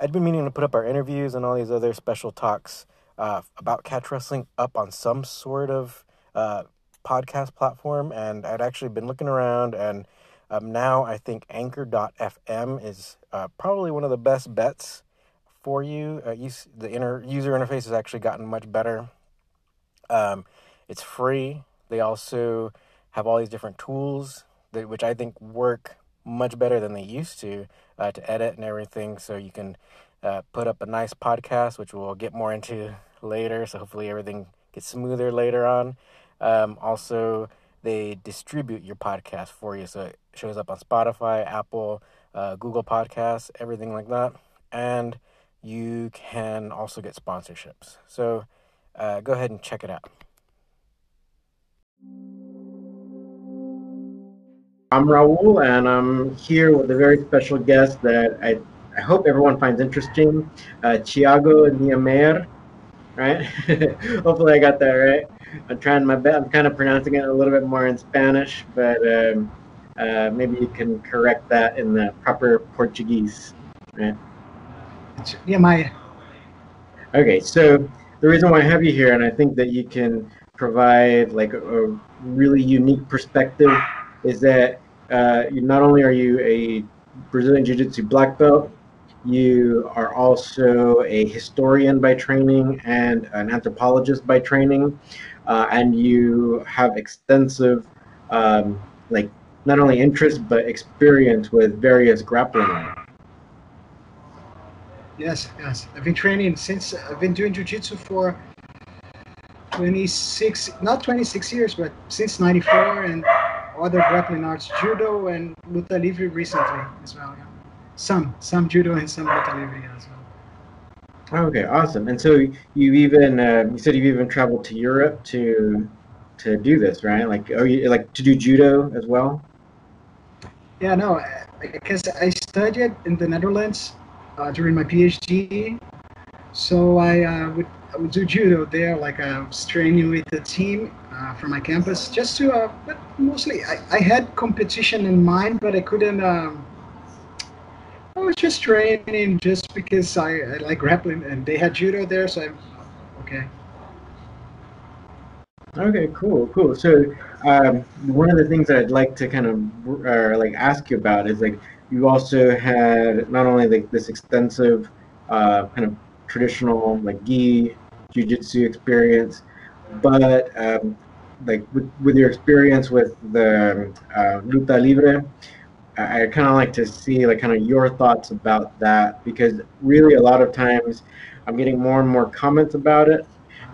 I'd been meaning to put up our interviews and all these other special talks uh, about catch wrestling up on some sort of uh, podcast platform, and I'd actually been looking around, and um, now I think Anchor.fm is uh, probably one of the best bets for you. Uh, use, the inner user interface has actually gotten much better. Um, it's free. They also have all these different tools that, which I think work much better than they used to uh, to edit and everything. So you can uh, put up a nice podcast, which we'll get more into later. So hopefully everything gets smoother later on. Um, also, they distribute your podcast for you, so it shows up on Spotify, Apple, uh, Google Podcasts, everything like that. And you can also get sponsorships. So uh, go ahead and check it out. I'm Raul, and I'm here with a very special guest that I, I hope everyone finds interesting, uh, Thiago Niemeyer, right? Hopefully I got that right. I'm trying my best. I'm kind of pronouncing it a little bit more in Spanish, but um, uh, maybe you can correct that in the proper Portuguese, right? Yeah, my. Okay, so the reason why I have you here, and I think that you can provide like a, a really unique perspective is that uh, not only are you a Brazilian Jiu Jitsu black belt, you are also a historian by training and an anthropologist by training, uh, and you have extensive, um, like, not only interest but experience with various grappling. Yes, yes. I've been training since I've been doing jiu-jitsu for 26, not 26 years, but since 94 and other grappling arts, judo and luta livre recently as well. Yeah. Some, some judo and some luta livre as well. Okay, awesome. And so you've even uh, you said you've even traveled to Europe to to do this, right? Like, oh, you like to do judo as well? Yeah, no, because I studied in the Netherlands uh, during my PhD, so I uh, would I would do judo there, like I was training with the team uh, from my campus, just to, uh, but mostly I, I had competition in mind, but I couldn't. Um, I was just training just because I, I like grappling, and they had judo there, so I'm okay. Okay, cool, cool. So, um, one of the things I'd like to kind of uh, like ask you about is like you also had not only like this extensive uh, kind of traditional like gi jiu-jitsu experience but um, like with, with your experience with the uh, luta livre i, I kind of like to see like kind of your thoughts about that because really a lot of times i'm getting more and more comments about it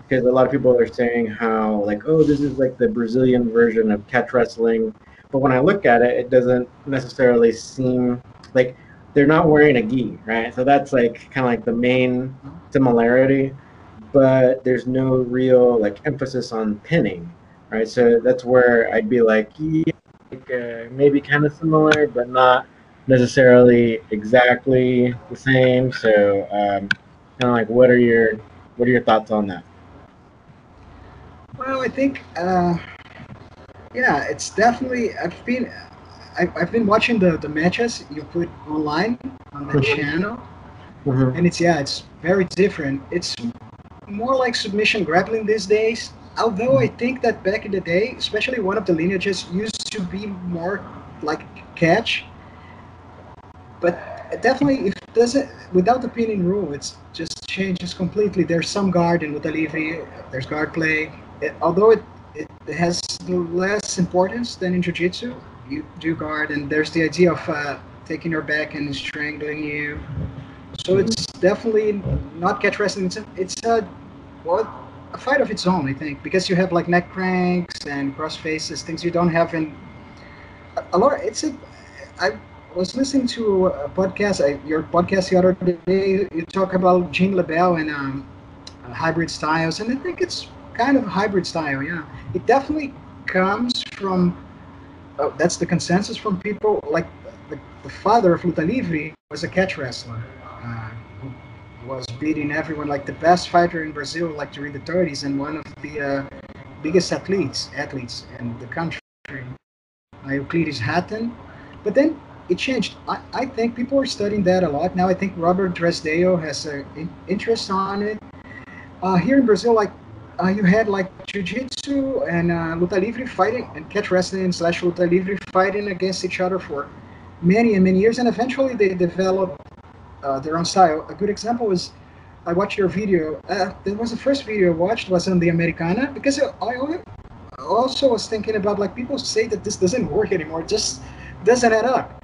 because a lot of people are saying how like oh this is like the brazilian version of catch wrestling but when i look at it it doesn't necessarily seem like they're not wearing a gi, right? So that's like kind of like the main similarity, but there's no real like emphasis on pinning, right? So that's where I'd be like, yeah, like, uh, maybe kind of similar, but not necessarily exactly the same. So um, kind of like, what are your what are your thoughts on that? Well, I think, uh, yeah, it's definitely. I've been I, I've been watching the, the matches you put online on the mm-hmm. channel, mm-hmm. and it's yeah, it's very different. It's more like submission grappling these days. Although I think that back in the day, especially one of the lineages used to be more like catch, but definitely if doesn't without the pinning rule, it's just changes completely. There's some guard in Luta Livre, there's guard play. It, although it, it has less importance than in Jiu-Jitsu, you do guard, and there's the idea of uh, taking her back and strangling you. So it's definitely not catch wrestling. It's a, it's a well, a fight of its own, I think, because you have like neck cranks and cross faces, things you don't have in a, lot. It's a. I was listening to a podcast, I, your podcast the other day. You talk about Jean LeBell and um, hybrid styles, and I think it's kind of a hybrid style. Yeah, it definitely comes from oh, that's the consensus from people. Like the, the father of Luta Livre was a catch wrestler was beating everyone, like the best fighter in Brazil, like during the 30s, and one of the uh, biggest athletes athletes in the country, Euclydes Hatem. But then it changed. I, I think people are studying that a lot now. I think Robert Drysdale has an interest on it. Uh, here in Brazil, like uh, you had like jiu-jitsu and uh, luta livre fighting and catch wrestling slash luta livre fighting against each other for many and many years, and eventually they developed uh, their own style. A good example is I watched your video. Uh, that was the first video I watched was on the Americana because I also was thinking about like people say that this doesn't work anymore. It just doesn't add up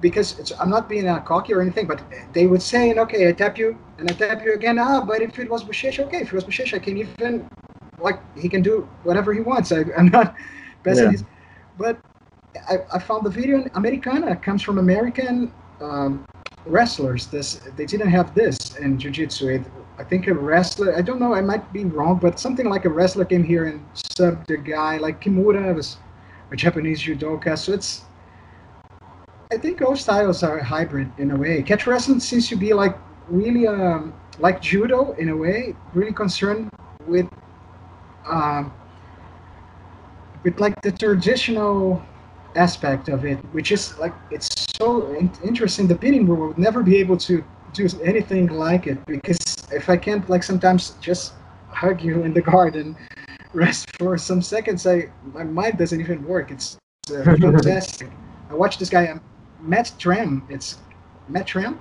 because I'm not being uh, cocky or anything, but they would say, okay, I tap you and I tap you again. Ah, but if it was Bochecha, okay, if it was Bochecha, I can even, like, he can do whatever he wants. I, am not best yeah. his, but I, I found the video in Americana comes from American um, wrestlers. This They didn't have this in Jiu-Jitsu. I think a wrestler, I don't know, I might be wrong, but something like a wrestler came here and subbed the guy, like Kimura was a Japanese judoka. So it's, I think all styles are hybrid in a way. Catch wrestling seems to be like really um, like judo in a way, really concerned with um, with like the traditional aspect of it, which is like it's so interesting. The pinning rule would never be able to do anything like it because if I can't like sometimes just hug you in the garden, rest for some seconds, I my mind doesn't even work. It's uh, fantastic. I watched this guy. Um, Matt Tram. It's Matt Tram.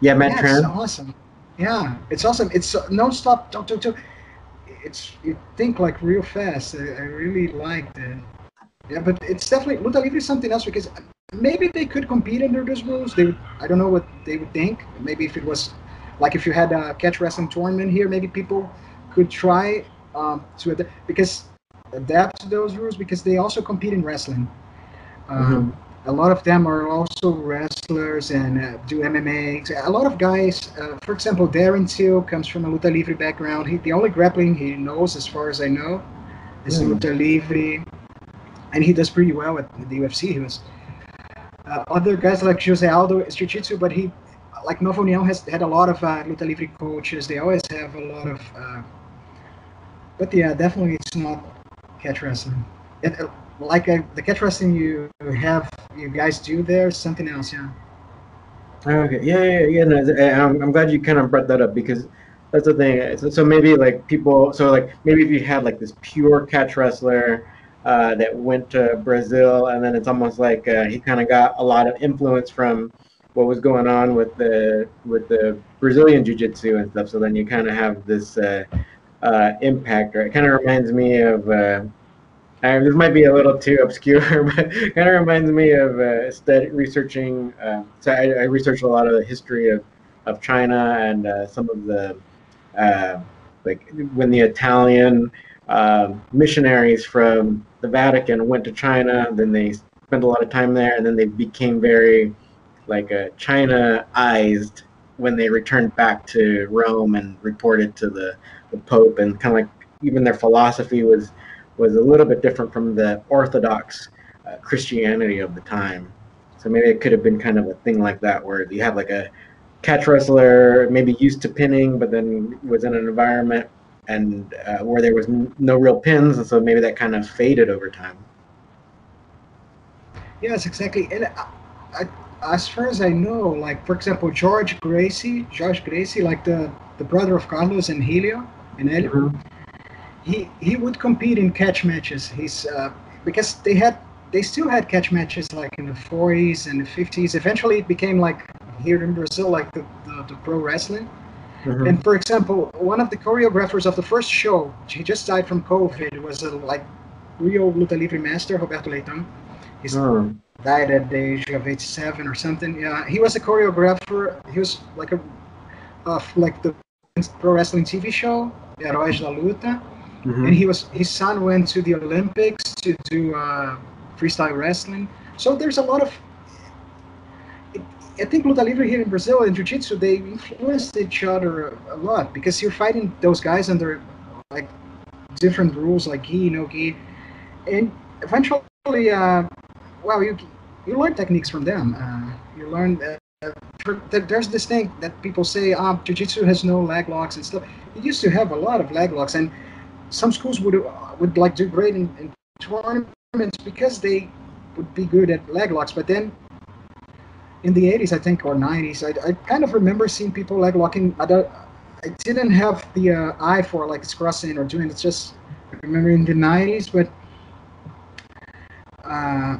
Yeah, Matt yeah, Tram. Awesome. Yeah, it's awesome. It's uh, non-stop. Talk, talk, talk. It's you think like real fast. I, I really liked it. Yeah, but it's definitely Luta Livre is something else because maybe they could compete under those rules. They would, I don't know what they would think. Maybe if it was like if you had a catch wrestling tournament here, maybe people could try um, to adapt because adapt to those rules because they also compete in wrestling. Um, mm-hmm a lot of them are also wrestlers and uh, do MMA. A lot of guys, uh, for example, Darren Till comes from a luta livre background. He, the only grappling he knows, as far as I know, is mm. luta livre, and he does pretty well at the UFC. He was uh, other guys like Jose Aldo is jiu-jitsu, but he, like Nova União, has had a lot of uh, luta livre coaches. They always have a lot of, uh, but yeah, definitely it's not catch wrestling. It, uh, like a, the catch wrestling you have you guys do there something else yeah okay yeah yeah yeah no, I'm, I'm glad you kind of brought that up because that's the thing so, so maybe like people so like maybe if you had like this pure catch wrestler uh, that went to brazil and then it's almost like uh, he kind of got a lot of influence from what was going on with the with the brazilian jiu-jitsu and stuff so then you kind of have this uh, uh impact right it kind of reminds me of uh, um, this might be a little too obscure, but kind of reminds me of uh, researching. Uh, so I, I, researched a lot of the history of, of China and some of the like when the Italian um, missionaries from the Vatican went to China, then they spent a lot of time there, and then they became very like uh, China-ized when they returned back to Rome and reported to the, the Pope, and kind of like even their philosophy was was a little bit different from the Orthodox uh, Christianity of the time. So maybe it could have been kind of a thing like that, where you have like a catch wrestler, maybe used to pinning, but then was in an environment and uh, where there was n- no real pins, and so maybe that kind of faded over time. Yes, exactly. And I, I, as far as I know, like for example, George Gracie, George Gracie, like the the brother of Carlos and Helio and Helio. Mm-hmm he he would compete in catch matches. He's uh, because they had they still had catch matches like in the 40s and the 50s. Eventually, it became like here in Brazil, like the, the, the pro wrestling. Mm-hmm. And for example, one of the choreographers of the first show, he just died from COVID, was a like real luta livre master, Roberto Leitão. He's oh. died at the age of 87 or something. Yeah, he was a choreographer. He was like a of like the pro wrestling TV show, Heróis da Luta. Mm-hmm. And he was his son went to the Olympics to do uh, freestyle wrestling. So there's a lot of. I think luta livre here in Brazil and jiu-jitsu they influenced each other a lot because you're fighting those guys under like different rules like gi no gi, and eventually, uh, well, you you learn techniques from them. Uh, you learn. Uh, there's this thing that people say, um, jiu-jitsu has no leg locks and stuff. It used to have a lot of leg locks, and some schools would would like do great in, in tournaments because they would be good at leg locks, but then in the 80s, I think, or 90s, I, I kind of remember seeing people like locking. I, don't, I didn't have the uh, eye for like crossing or doing. It's just I remember in the 90s, but uh,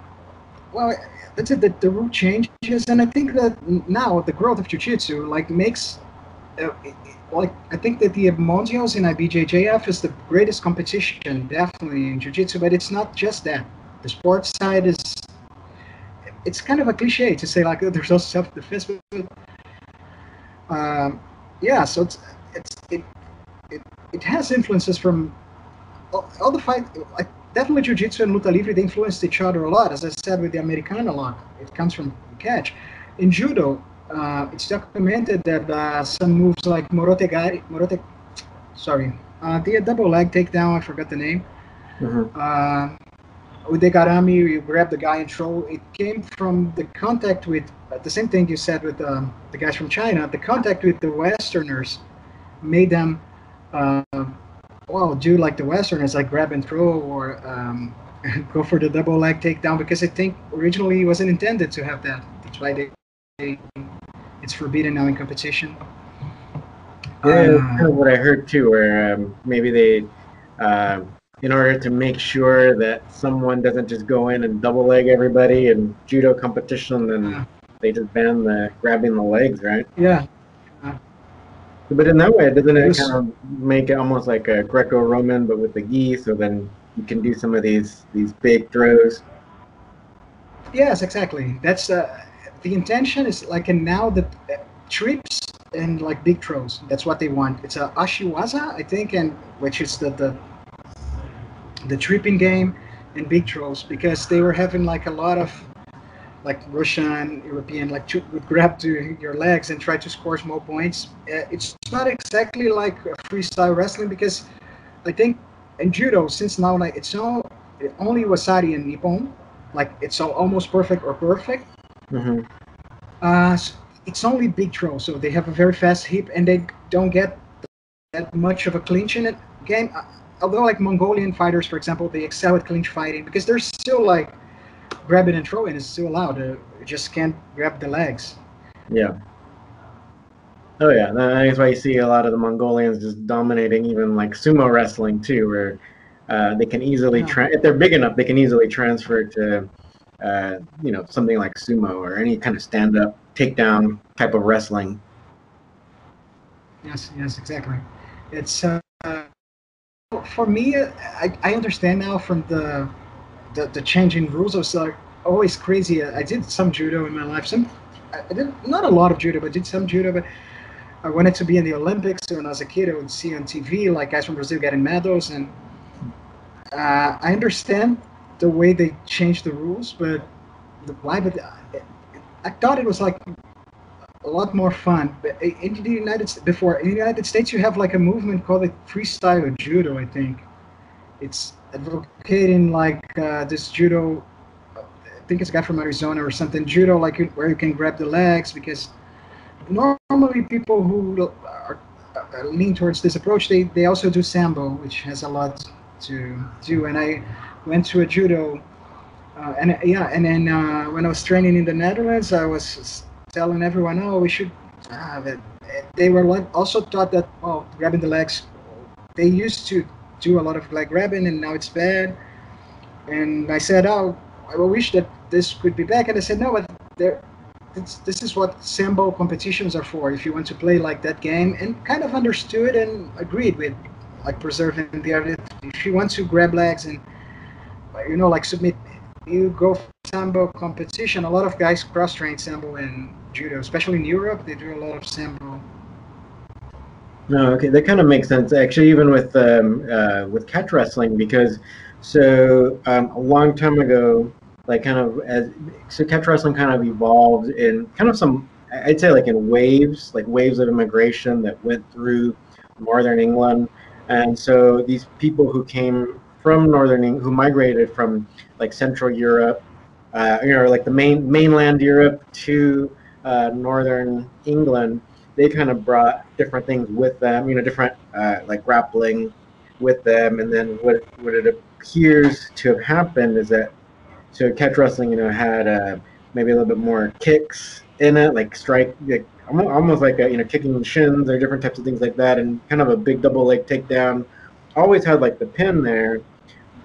well, that's it. The, the rule changes, and I think that now the growth of jiu-jitsu like makes. Uh, like I think that the Mundials in IBJJF is the greatest competition, definitely in jiu-jitsu, but it's not just that. The sports side is it's kind of a cliche to say like oh, there's also self-defense, but um, yeah, so it's it's it, it it has influences from all, all the fight. Like definitely jiu-jitsu and luta livre they influenced each other a lot. As I said with the Americana lock, it comes from catch. In judo, uh, it's documented that uh, some moves like morote gari, morote, sorry, uh, the double leg takedown. I forgot the name. Mm-hmm. Uh, udegarami, you grab the guy and throw. It came from the contact with uh, the same thing you said with um, the guys from China. The contact with the Westerners made them uh, well do like the Westerners, like grab and throw or um, go for the double leg takedown because I think originally it wasn't intended to have that. That's why they, they it's forbidden now in competition. Yeah, uh, that's kind of what I heard too, where um, maybe they. Uh, in order to make sure that someone doesn't just go in and double leg everybody in judo competition and yeah. they just ban the grabbing the legs, right? Yeah. but in that way, doesn't it kind of make it almost like a Greco-Roman, but with the gi? So then you can do some of these these big throws. Yes, exactly. That's uh, the intention is like, and now the uh, trips and like big throws. That's what they want. It's a ashiwaza, I think, and which is the the the tripping game and big trolls because they were having like a lot of like Russian, European, like would grab to your legs and try to score small points. Uh, it's not exactly like freestyle wrestling because I think in judo since now like it's all only waza-ari and ippon, like it's all almost perfect or perfect. Mm-hmm. Uh, so it's only big throw, so they have a very fast hip and they don't get that much of a clinch in it. Game, although like Mongolian fighters, for example, they excel at clinch fighting because they're still like grabbing and throwing is still allowed. You just can't grab the legs. Yeah. Oh yeah, that's why you see a lot of the Mongolians just dominating even like sumo wrestling too, where uh, they can easily tra- if they're big enough, they can easily transfer to uh, you know something like sumo or any kind of stand-up takedown type of wrestling. Yes, yes, exactly. It's uh, for me, I, I understand now from the the, the changing rules. I was like always crazy. I did some judo in my life. Some I did not a lot of judo, but did some judo. But I wanted to be in the Olympics when I was a kid. I would see on TV like guys from Brazil getting medals, and uh, I understand the way they changed the rules, but the why? But I thought it was like a lot more fun. But in the United States, before in the United States, you have like a movement called like freestyle judo. I think it's advocating like uh, this judo. I think it's a guy from Arizona or something. Judo, like where you can grab the legs, because normally people who are, uh, lean towards this approach, they they also do sambo, which has a lot to do. And I went to a judo. Uh, and yeah, and then uh, when I was training in the Netherlands, I was telling everyone, oh, we should. They were also taught that oh, grabbing the legs. They used to do a lot of leg grabbing, and now it's bad. And I said, oh, I wish that this could be back. And I said, no, but there, this, this is what sambo competitions are for. If you want to play like that game, and kind of understood and agreed with, like preserving the art. If you want to grab legs and you know, like submit, you go for sambo competition. A lot of guys cross train sambo and judo, especially in Europe. They do a lot of sambo. No, okay, that kind of makes sense. Actually, even with um, uh, with catch wrestling, because so um, a long time ago, like kind of as so catch wrestling kind of evolved in kind of some I'd say like in waves, like waves of immigration that went through northern England, and so these people who came from northern who migrated from like Central Europe, uh, you know, like the main mainland Europe to uh, northern England, they kind of brought different things with them, you know, different uh, like grappling with them. And then what what it appears to have happened is that so catch wrestling, you know, had uh, maybe a little bit more kicks in it, like strike, like almost like a, you know kicking shins or different types of things like that, and kind of a big double leg takedown. Always had like the pin there,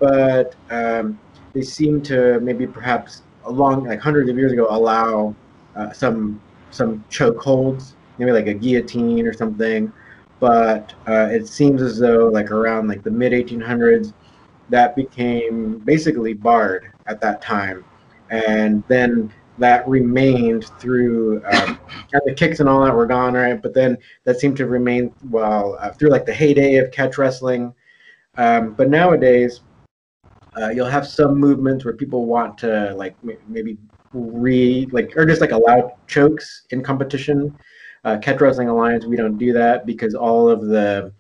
but um, they seem to maybe perhaps along like hundreds of years ago allow uh, some some choke holds, maybe like a guillotine or something. But uh, it seems as though like around like the mid 1800s, that became basically barred at that time, and then that remained through um, the kicks and all that were gone, right? But then that seemed to remain well uh, through like the heyday of catch wrestling. Um, but nowadays, uh, you'll have some movements where people want to like maybe re like or just like allow chokes in competition. Uh, catch wrestling alliance, we don't do that because all of the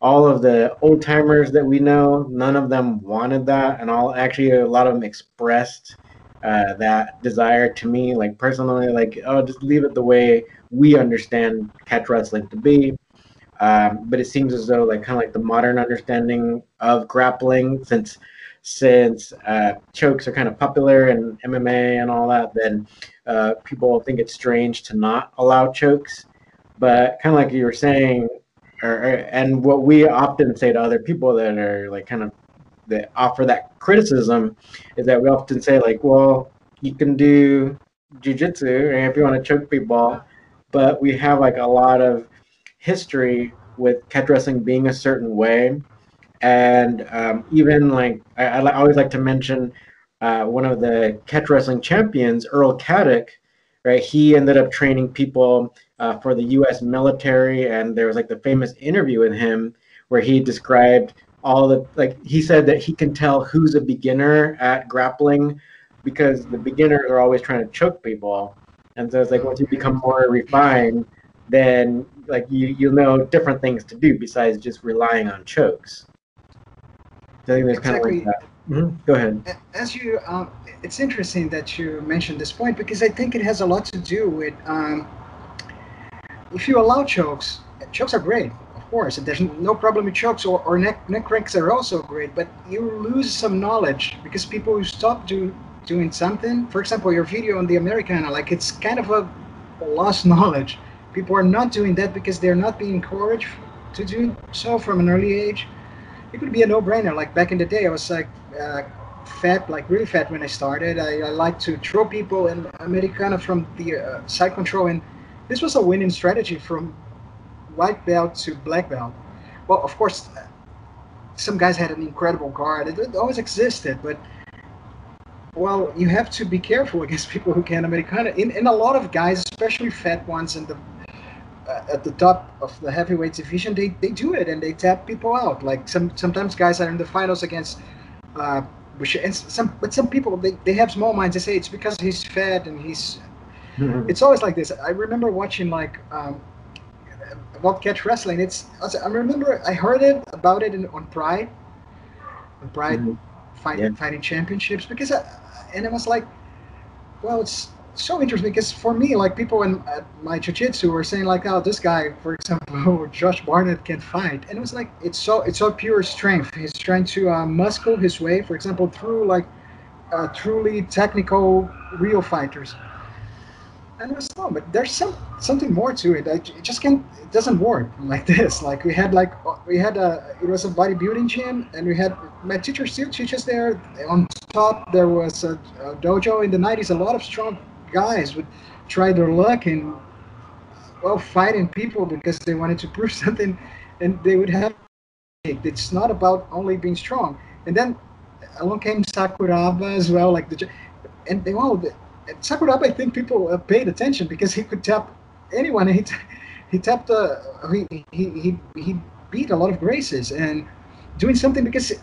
all of the old timers that we know, none of them wanted that, and all actually a lot of them expressed uh, that desire to me. Like personally, like oh, just leave it the way we understand catch wrestling to be. Um, but it seems as though like kind of like the modern understanding of grappling, since since uh, chokes are kind of popular in MMA and all that, then uh, people think it's strange to not allow chokes. But kind of like you were saying, or, and what we often say to other people that are like kind of that offer that criticism is that we often say like, well, you can do jujitsu and if you want to choke people, but we have like a lot of history with catch wrestling being a certain way, and um, even like I, I, always like to mention uh, one of the catch wrestling champions, Earl Caddock. Right, he ended up training people uh, for the U.S. military, and there was like the famous interview with him where he described all the like he said that he can tell who's a beginner at grappling because the beginners are always trying to choke people and so it's like once you become more refined then like you you know different things to do besides just relying on chokes so i think there's exactly. kind of like that mm-hmm. go ahead as you um, it's interesting that you mentioned this point because i think it has a lot to do with um, if you allow chokes chokes are great of course, there's no problem with chokes or, or neck, neck cranks are also great, but you lose some knowledge because people who stop do, doing something, for example, your video on the Americana, like it's kind of a lost knowledge. People are not doing that because they're not being encouraged to do so from an early age. It could be a no-brainer. Like back in the day, I was like uh, fat, like really fat when I started. I, I like to throw people in Americana from the uh, side control, and this was a winning strategy from white belt to black belt. Well, of course, some guys had an incredible guard. It, it always existed, but well, you have to be careful against people who can Americana. In, in a lot of guys, especially fat ones and the uh, at the top of the heavyweight division, they, they do it and they tap people out. Like some sometimes guys are in the finals against uh, and some but some people they, they have small minds. They say it's because he's fat and he's. Mm-hmm. It's always like this. I remember watching like um, about catch wrestling. It's I remember I heard it about it in, on Pride, on Pride mm-hmm. fighting yeah. fighting championships because I, and it was like, well, it's so interesting because for me, like people in my jiu-jitsu were saying like, oh, this guy, for example, Josh Barnett can fight, and it was like it's so it's so pure strength. He's trying to uh, muscle his way, for example, through like uh, truly technical real fighters and it was fun. But there's some something more to it. it just can't. It doesn't work like this. Like we had like we had a it was a bodybuilding gym, and we had my teacher still teaches there. On top there was a, a dojo in the '90s. A lot of strong guys would try their luck in well fighting people because they wanted to prove something, and they would have. It's not about only being strong. And then along came Sakuraba as well, like the and they all Sakuraba, I think people uh, paid attention because he could tap anyone. He, he tapped, uh, he, he, he, he beat a lot of Gracies and doing something because,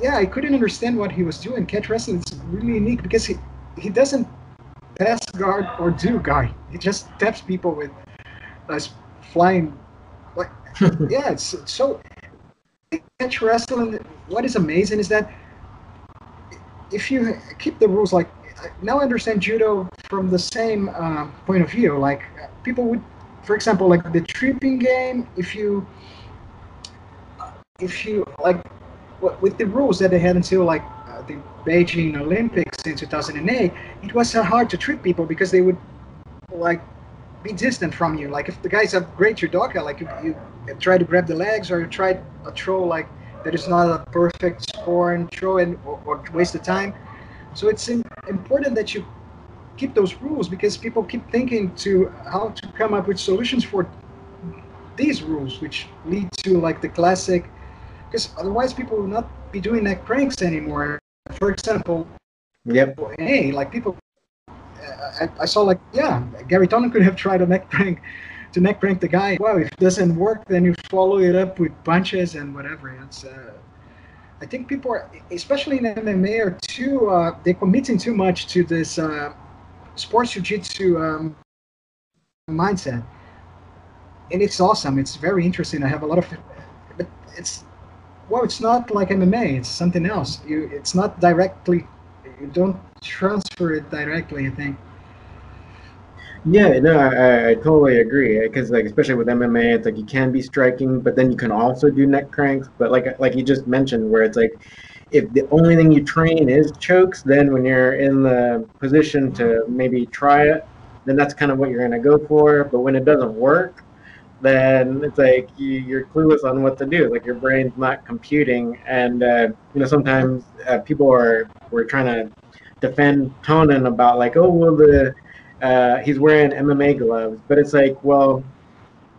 yeah, I couldn't understand what he was doing. Catch wrestling is really unique because he, he doesn't pass guard or do guy. He just taps people with uh, flying. Like, yeah, it's, it's so. Catch wrestling, what is amazing is that if you keep the rules like now I understand judo from the same uh, point of view. Like people would, for example, like the tripping game. If you, if you like, with the rules that they had until like uh, the Beijing Olympics in 2008, it was so hard to trick people because they would like be distant from you. Like if the guys have great judoka, like you, you try to grab the legs or you try a throw like that is not a perfect score and throw and or, or waste the time. So it's important that you keep those rules because people keep thinking to how to come up with solutions for these rules, which lead to like the classic. Because otherwise, people will not be doing neck cranks anymore. For example, yep. Hey, like people, I, I saw like yeah, Garry Tonon could have tried a neck crank to neck crank the guy. Well, if it doesn't work, then you follow it up with punches and whatever. It's uh, I think people are, especially in MMA, are too uh, they're committing too much to this uh, sports jiu-jitsu um, mindset, and it's awesome. It's very interesting. I have a lot of, but it's well, it's not like MMA. It's something else. You, it's not directly. You don't transfer it directly. I think. Yeah, no, I, I totally agree. Eh, because like, especially with MMA, it's like you can be striking, but then you can also do neck cranks. But like, like you just mentioned, where it's like, if the only thing you train is chokes, then when you're in the position to maybe try it, then that's kind of what you're gonna go for. But when it doesn't work, then it's like you, are clueless on what to do. Like your brain's not computing, and uh, you know sometimes uh, people are we're trying to defend Tonon about like, oh well the uh, he's wearing MMA gloves, but it's like, well,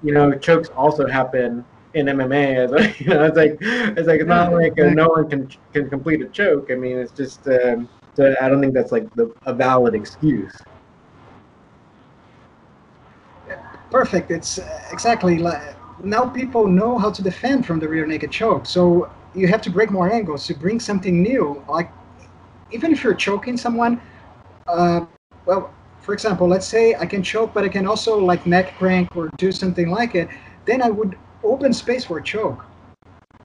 you know, chokes also happen in MMA. you know, it's like it's like it's not like uh, no one can can complete a choke. I mean, it's just um, I don't think that's like the, a valid excuse. Perfect. It's uh, exactly like now people know how to defend from the rear naked choke. So you have to break more angles to bring something new. Like even if you're choking someone, uh, well, for example, let's say I can choke, but I can also like neck crank or do something like it. Then I would open space for a choke.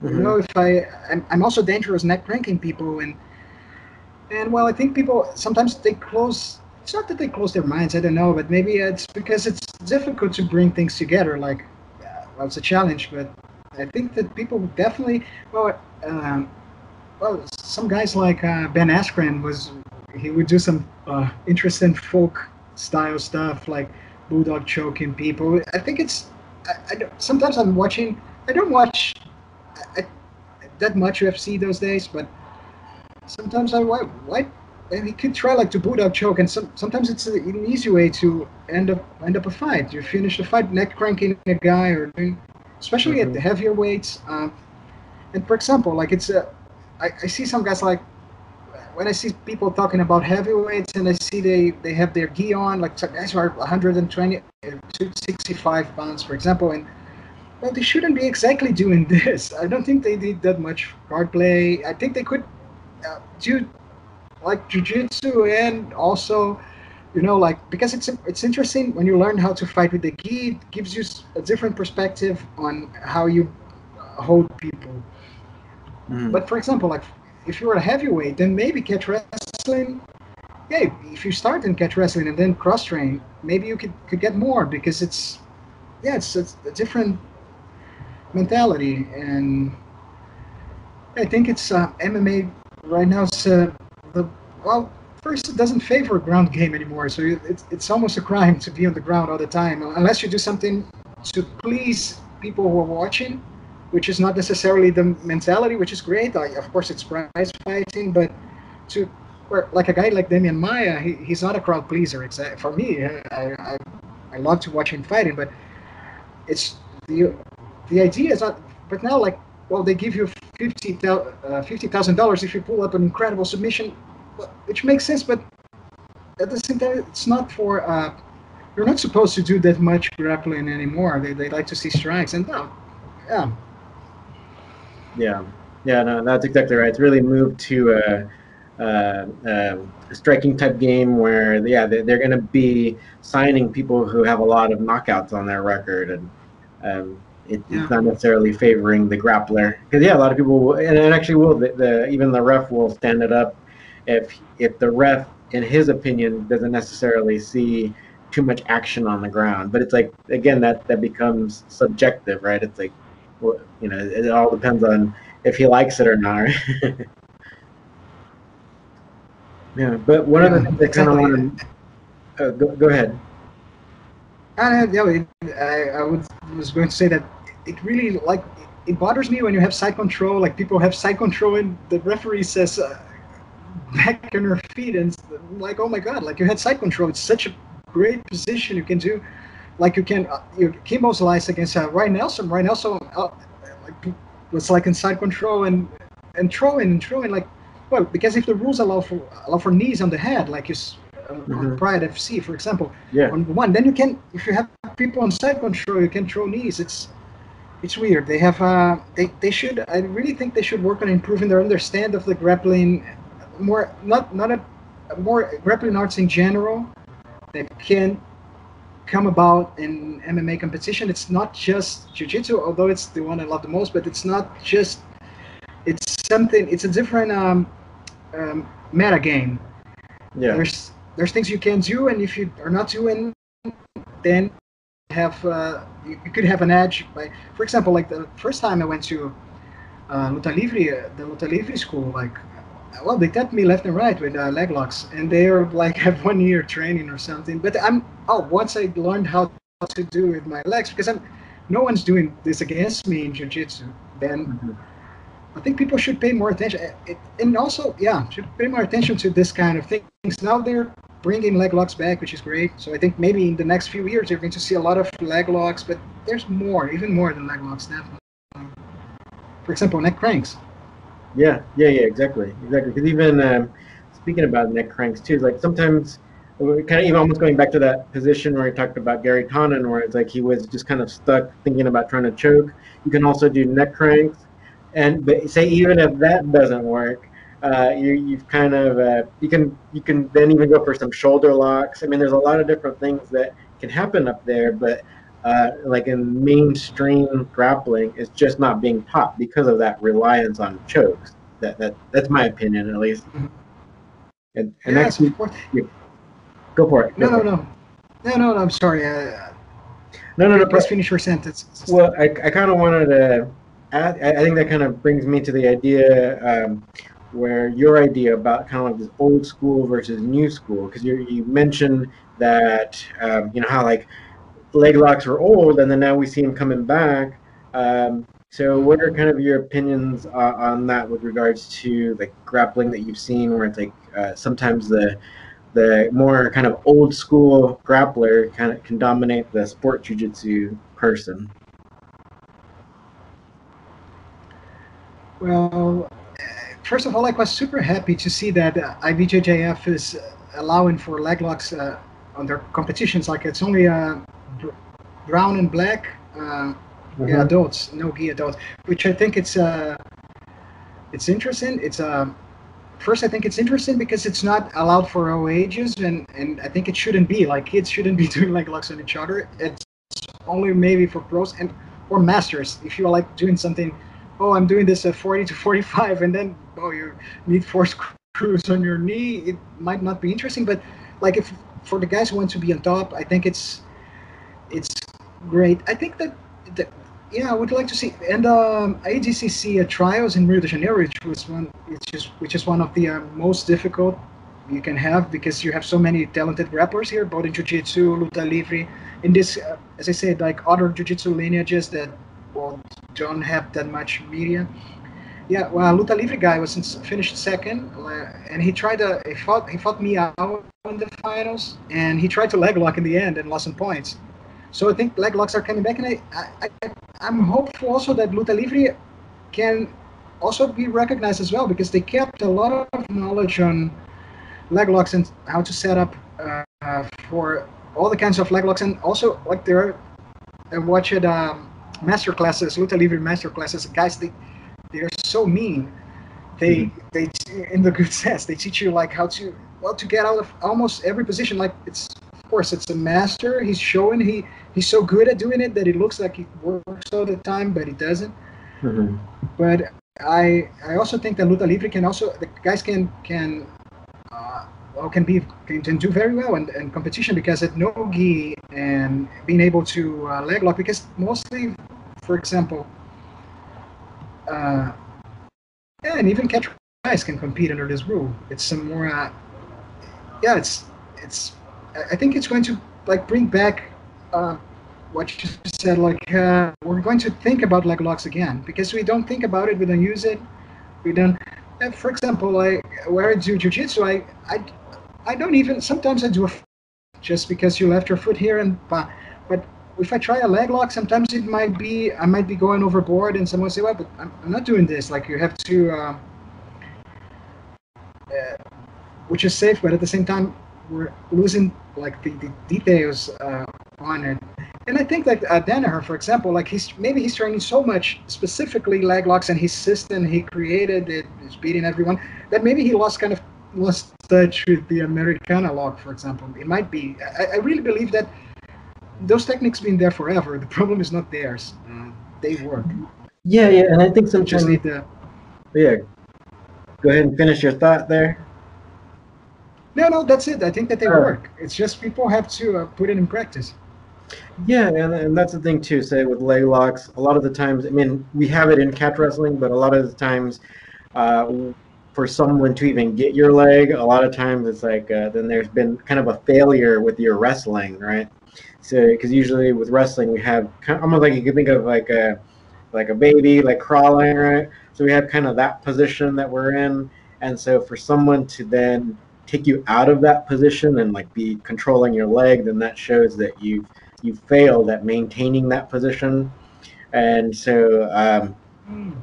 Mm-hmm. You know, if I, I'm, I'm also dangerous neck cranking people, and and well, I think people sometimes they close. It's not that they close their minds. I don't know, but maybe it's because it's difficult to bring things together. Like, uh, well, it's a challenge, but I think that people definitely. Well, um, well, some guys like uh, Ben Askren was he would do some uh, interesting folk style stuff like bulldog choking people. I think it's. I, I sometimes I'm watching. I don't watch I, that much UFC those days, but sometimes I why why and he could try like to boot bulldog choke, and some, sometimes it's an easy way to end up end up a fight. You finish the fight neck cranking a guy, or doing, especially mm-hmm. at the heavier weights. Uh, and for example, like it's a, I, I see some guys like when I see people talking about heavyweights and I see they, they have their gi on, like guys who are 120, 265 pounds, for example, and well, they shouldn't be exactly doing this. I don't think they did that much guard play. I think they could uh, do like jujitsu and also, you know, like because it's it's interesting when you learn how to fight with the gi. It gives you a different perspective on how you hold people. Mm. But for example, like if you're a heavyweight, then maybe catch wrestling. Yeah, if you start in catch wrestling and then cross train, maybe you could, could get more because it's yeah, it's, it's a different mentality, and I think it's uh, MMA right now. It's uh, well, first it doesn't favor ground game anymore, so it's it's almost a crime to be on the ground all the time unless you do something to please people who are watching which is not necessarily the mentality, which is great. Of course, it's prize fighting, but to like a guy like Demian Maia, he, he's not a crowd pleaser. Exactly for me, I, I I love to watch him fighting, but it's the the idea is not. But now, like, well, they give you fifty uh, thousand dollars if you pull up an incredible submission, which makes sense. But at the same time, it's not for. Uh, you're not supposed to do that much grappling anymore. They, they like to see strikes, and no, yeah, yeah, yeah, no, that's exactly right. It's really moved to a, a, a striking type game where, yeah, they're, they're going to be signing people who have a lot of knockouts on their record, and um, it, yeah. it's not necessarily favoring the grappler. Because yeah, a lot of people, will, and it actually will. The, the even the ref will stand it up if if the ref, in his opinion, doesn't necessarily see too much action on the ground. But it's like again that that becomes subjective, right? It's like you know, it all depends on if he likes it or not. Yeah, but one yeah, of the things I kind of want to uh, go, go ahead. Uh, yeah, I, I was, was going to say that it really like it bothers me when you have side control. Like people have side control and the referee says uh, back on her feet, and like, oh my god, like you had side control. It's such a great position you can do. Like you can uh, you Kimbo slice against uh, Ryan Nelson. Ryan Nelson uh, like, was like in side control and and throwing and throwing like well because if the rules allow for allow for knees on the head like you uh, mm-hmm. Pride FC for example yeah on one then you can if you have people on side control you can throw knees it's it's weird. They have uh, they they should. I really think they should work on improving their understand of the grappling, more not not a more grappling arts in general that can come about in MMA competition. It's not just jiu-jitsu, although it's the one I love the most, but it's not just. It's something. It's a different um, um, meta game. Yeah. There's there's things you can do, and if you are not doing, then have uh, you, could have an edge by for example like the first time i went to uh, luta livre uh, the luta livre school like well they tapped me left and right with uh, leg locks and they're like have one year training or something but i'm oh once i learned how to do with my legs because i'm no one's doing this against me in jiu-jitsu then mm-hmm. i think people should pay more attention it, and also yeah should pay more attention to this kind of things now they're bringing leg locks back, which is great. So I think maybe in the next few years you're going to see a lot of leg locks, but there's more, even more than leg locks, definitely. For example, neck cranks. Yeah, yeah, yeah, exactly, exactly. Because even um, speaking about neck cranks too, like sometimes kind of even almost going back to that position where he talked about Garry Tonon, where it's like he was just kind of stuck thinking about trying to choke. You can also do neck cranks, and but say even if that doesn't work, uh, you you've kind of uh, you can you can then even go for some shoulder locks. I mean, there's a lot of different things that can happen up there, but uh, like in mainstream grappling, it's just not being taught because of that reliance on chokes. That that that's my opinion at least. Mm-hmm. And, and yeah, actually, yeah. go for it. Go no, for no, it. no, no, no, no. I'm sorry. Uh, no, no, no. Let's finish your sentence. Well, I, I kind of wanted to. Add, I think that kind of brings me to the idea. Um, where your idea about kind of like this old school versus new school, because you you mentioned that um, you know how like leg locks were old, and then now we see them coming back. Um, so, what are kind of your opinions uh, on that with regards to like grappling that you've seen, where it's like uh, sometimes the the more kind of old school grappler kind of can dominate the sport jujitsu person? Well, first of all, I was super happy to see that uh, IBJJF is allowing for leg locks uh, on their competitions. Like it's only uh, brown and black uh, mm-hmm. adults, no gi adults, which I think it's uh, it's interesting. It's uh, first I think it's interesting because it's not allowed for all ages, and and I think it shouldn't be. Like kids shouldn't be doing like locks on each other. It's only maybe for pros and or masters if you're like doing something oh, I'm doing this at 40 to 45, and then oh, you need four screws on your knee. It might not be interesting, but like if for the guys who want to be on top, I think it's it's great. I think that, that yeah, I would like to see and um, ADCC uh, trials in Rio de Janeiro, which was one, which is which is one of the uh, most difficult you can have because you have so many talented grapplers here, both in jiu-jitsu, luta livre. In this, uh, as I said, like other jiu-jitsu lineages that well, don't have that much media. Yeah, well, Luta Livre guy was in, finished second, uh, and he tried to he fought he fought me out in the finals, and he tried to leg lock in the end and lost some points. So I think leg locks are coming back, and I, I, I I'm hopeful also that Luta Livre can also be recognized as well because they kept a lot of knowledge on leg locks and how to set up uh, for all the kinds of leg locks, and also like there, I watched um, master classes, Luta Livre master classes, guys, they they're so mean. They mm-hmm. they in the good sense they teach you like how to well to get out of almost every position. Like it's course it's a master. He's showing he he's so good at doing it that it looks like he works all the time, but he doesn't. Mm-hmm. But I I also think that Luta Livre can also the guys can can uh, well can be can, can do very well in, in competition because at nogi and being able to uh, leg lock because mostly for example uh, yeah, and even catch guys can compete under this rule it's some more uh, yeah, it's it's. I think it's going to like bring back uh, what you said. Like uh, we're going to think about leg locks again because we don't think about it, we don't use it, we don't. For example, like where I do jujitsu, I I I don't even sometimes I do a just because you left your foot here and but but if I try a leg lock, sometimes it might be I might be going overboard, and someone say, "Well, but I'm, I'm not doing this." Like you have to, uh, uh, which is safe, but at the same time, we're losing like the, the details uh, on it. And I think like uh, Danaher, for example, like he's maybe he's training so much specifically leg locks and his system he created it is beating everyone that maybe he lost kind of lost touch with the Americana lock, for example. It might be. I, I really believe that those techniques been there forever. The problem is not theirs. Uh, they work. Yeah, yeah, and I think sometimes just need to. Yeah. Go ahead and finish your thought there. No, no, that's it. I think that they uh, work. It's just people have to uh, put it in practice. Yeah, and, and that's the thing too. Say with leg locks, a lot of the times, I mean, we have it in catch wrestling, but a lot of the times, uh, for someone to even get your leg, a lot of times it's like uh, then there's been kind of a failure with your wrestling, right? So because usually with wrestling we have kind of, almost like you can think of like a like a baby like crawling, right? So we have kind of that position that we're in, and so for someone to then take you out of that position and like be controlling your leg, then that shows that you've you failed at maintaining that position. And so um,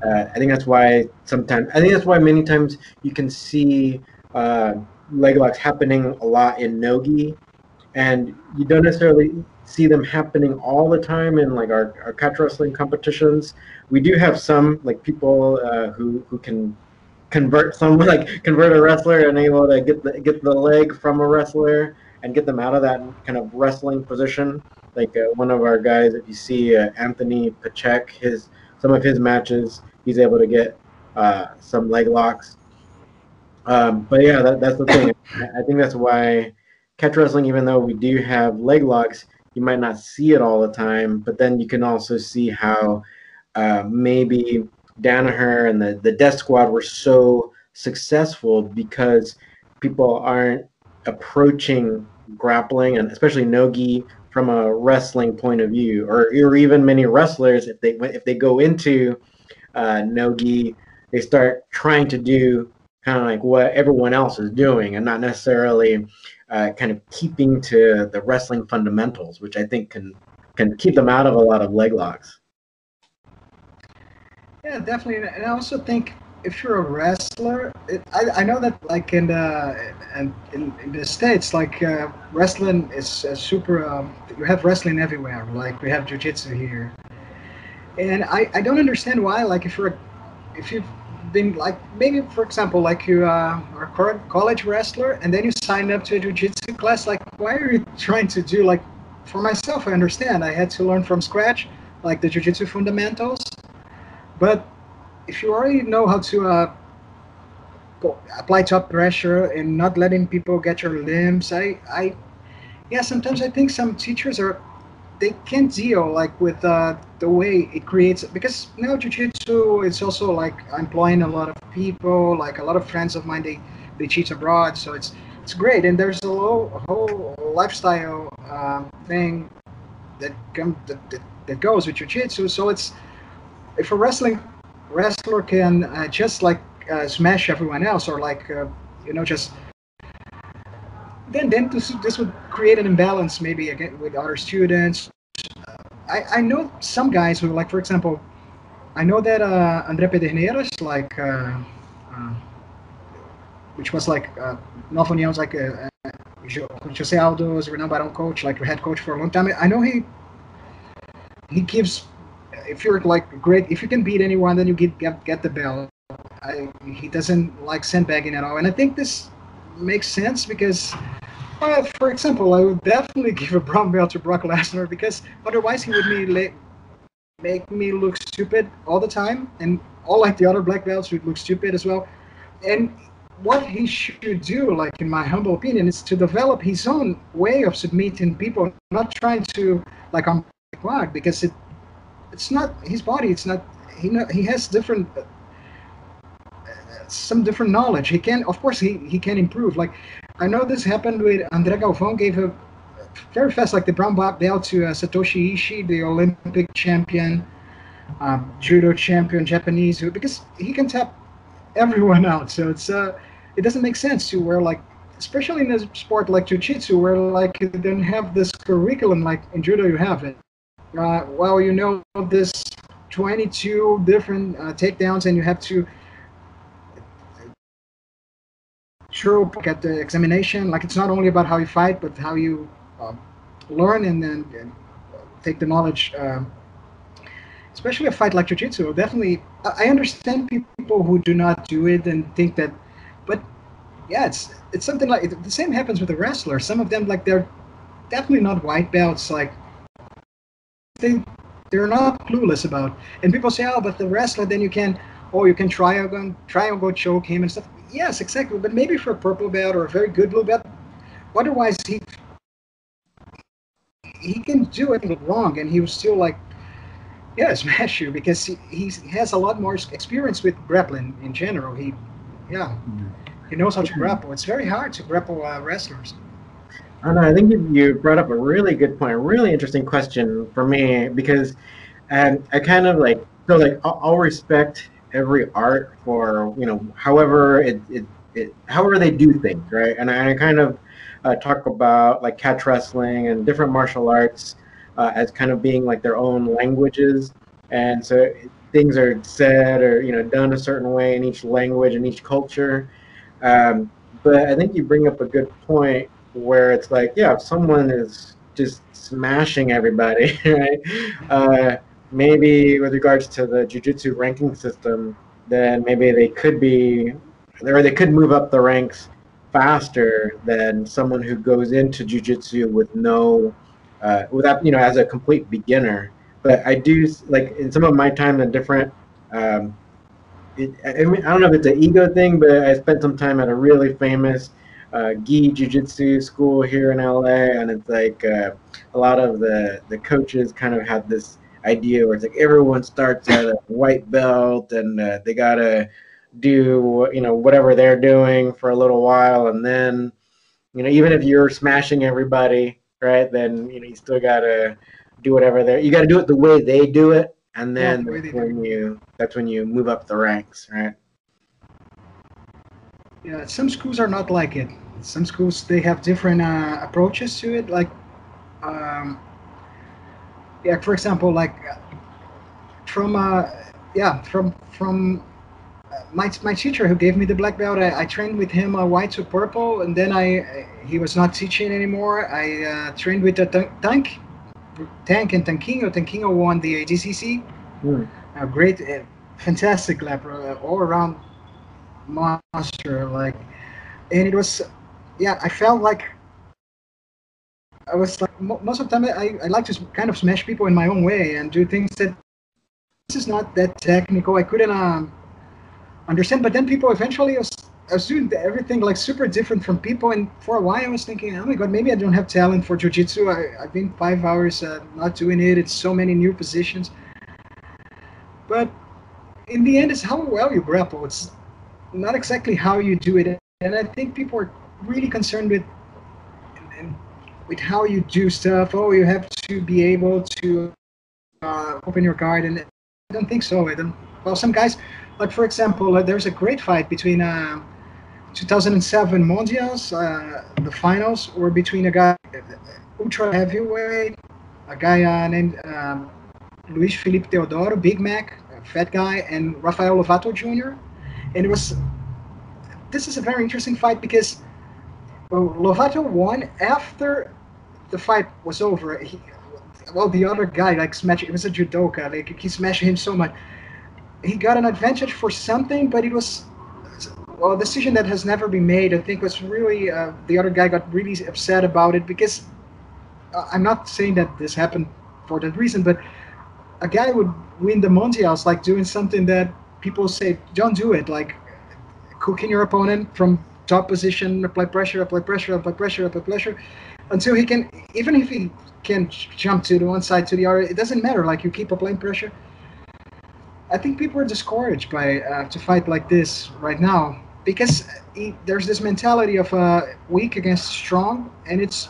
uh, I think that's why sometimes I think that's why many times you can see uh, leg locks happening a lot in nogi, and you don't necessarily see them happening all the time in like our, our catch wrestling competitions. We do have some like people uh, who who can convert some like convert a wrestler and able to get the get the leg from a wrestler and get them out of that kind of wrestling position. Like uh, one of our guys, if you see uh, Anthony Pachek, his some of his matches, he's able to get uh, some leg locks. Um, but yeah, that, that's the thing. I think that's why catch wrestling, even though we do have leg locks, you might not see it all the time. But then you can also see how uh, maybe Danaher and the, the Death Squad were so successful because people aren't approaching grappling and especially nogi from a wrestling point of view, or, or even many wrestlers, if they if they go into uh, nogi, they start trying to do kind of like what everyone else is doing, and not necessarily uh, kind of keeping to the wrestling fundamentals, which I think can can keep them out of a lot of leg locks. Yeah, definitely, and I also think if you're a wrestler, it, I, I know that like in the in, in, in the states, like uh, wrestling is uh, super. Um, you have wrestling everywhere. Like we have jujitsu here, and I, I don't understand why. Like if you're if you've been like maybe for example like you uh, are a college wrestler and then you sign up to a jiu-jitsu class like why are you trying to do like for myself i understand i had to learn from scratch like the jiu-jitsu fundamentals but if you already know how to uh, go, apply top pressure and not letting people get your limbs, I, I, yeah, sometimes I think some teachers are, they can't deal like with uh, the way it creates because now jiu-jitsu it's also like employing a lot of people like a lot of friends of mine they they teach abroad so it's it's great. And there's a whole, whole lifestyle um, thing that, come, that, that, that goes with jiu-jitsu. So it's if a wrestling wrestler can uh, just like uh, smash everyone else or like uh, you know just then then this, this would create an imbalance maybe again with other students. I, I know some guys who like for example I know that uh, Andre Pederneiras like uh, uh, which was like uh, Nova União's like uh, uh, Jose Aldo's Barão coach like head coach for a long time. I know he he gives if you're like great, if you can beat anyone, then you get get, get the belt. I, he doesn't like sandbagging at all, and I think this makes sense because, for example, I would definitely give a brown belt to Brock Lesnar because otherwise he would be make me look stupid all the time, and all like the other black belts would look stupid as well. And what he should do, like in my humble opinion, is to develop his own way of submitting people, not trying to like I'm Brock because it it's not his body. It's not he. Know, he has different uh, some different knowledge. He can, of course, he he can improve. Like I know this happened with Andre Galvão gave a very fast, like the brown belt to uh, Satoshi Ishii, the Olympic champion, um, judo champion, Japanese, who, because he can tap everyone out. So it's uh, it doesn't make sense to wear like, especially in a sport like jiu-jitsu, where like you don't have this curriculum like in judo you have it. Uh, well, you know this 22 different uh, takedowns, and you have to show at the examination. Like it's not only about how you fight, but how you um, learn and then and take the knowledge. Um, especially a fight like jiu-jitsu definitely i understand people who do not do it and think that but yeah it's it's something like the same happens with the wrestler some of them like they're definitely not white belts like they they're not clueless about. And people say oh but the wrestler then you can oh you can try and try and go choke him and stuff. Yes exactly. But maybe for a purple belt or a very good blue belt otherwise he he can do it wrong and he was still like yeah smash you because he, he has a lot more experience with grappling in general. He yeah mm-hmm. he knows how to grapple. It's very hard to grapple uh, wrestlers I. I think you brought up a really good point, a really interesting question for me because and I kind of like so like I'll, I'll respect every art for you know however it, it, it however they do things right and I, I kind of uh, talk about like catch wrestling and different martial arts uh, as kind of being like their own languages. And so things are said or you know done a certain way in each language and each culture. Um, but I think you bring up a good point where it's like, yeah, if someone is just smashing everybody, right? Uh, maybe with regards to the jujitsu ranking system, then maybe they could be, or they could move up the ranks faster than someone who goes into jujitsu with no, uh, without you know, as a complete beginner. But I do like in some of my time in different. Um, it, I, mean, I don't know if it's an ego thing, but I spent some time at a really famous uh, gi jiu-jitsu school here in LA, and it's like uh, a lot of the the coaches kind of have this idea where it's like everyone starts at a white belt and uh, they gotta do you know whatever they're doing for a little while and then you know even if you're smashing everybody right then you know you still gotta do whatever they're you gotta do it the way they do it and then yeah, that's when you that's when you move up the ranks right? Yeah some schools are not like it some schools they have different uh, approaches to it like um, yeah for example like from uh, yeah from from my, my teacher who gave me the black belt, I, I trained with him uh, white to purple, and then I he was not teaching anymore. I uh, trained with the tank, tank and Tanquinho. Tanquinho won the ADCC. Mm. A great, uh, fantastic uh, all around monster. Like, and it was, yeah, I felt like I was like most of the time I, I like to kind of smash people in my own way and do things that this is not that technical. I couldn't um understand. But then people eventually assumed everything like super different from people. And for a while, I was thinking, oh my god, maybe I don't have talent for jujitsu. I've been five hours uh, not doing it. It's so many new positions. But in the end, it's how well you grapple. It's not exactly how you do it. And I think people are really concerned with with how you do stuff. Oh, you have to be able to uh, open your guard, and I don't think so. I don't. Well, some guys like for example, uh, there's a great fight between uh, 2007 Mundials, the finals or between a guy ultra heavyweight, a guy uh, named um, Luis Felipe Teodoro, Big Mac, fat guy, and Rafael Lovato Jr. And it was this is a very interesting fight because well, Lovato won after the fight was over. He, well, the other guy like smashed. It was a judoka. Like he smashed him so much he got an advantage for something, but it was well, a decision that has never been made. I think was really uh, the other guy got really upset about it because uh, I'm not saying that this happened for that reason, but a guy would win the mundials like doing something that people say don't do it, like cooking your opponent from top position, apply pressure, apply pressure, apply pressure, apply pressure, until he can even if he can jump to the one side to the other, it doesn't matter. Like you keep applying pressure I think people are discouraged by uh, to fight like this right now. because he, there's this mentality of uh, weak against strong, and it's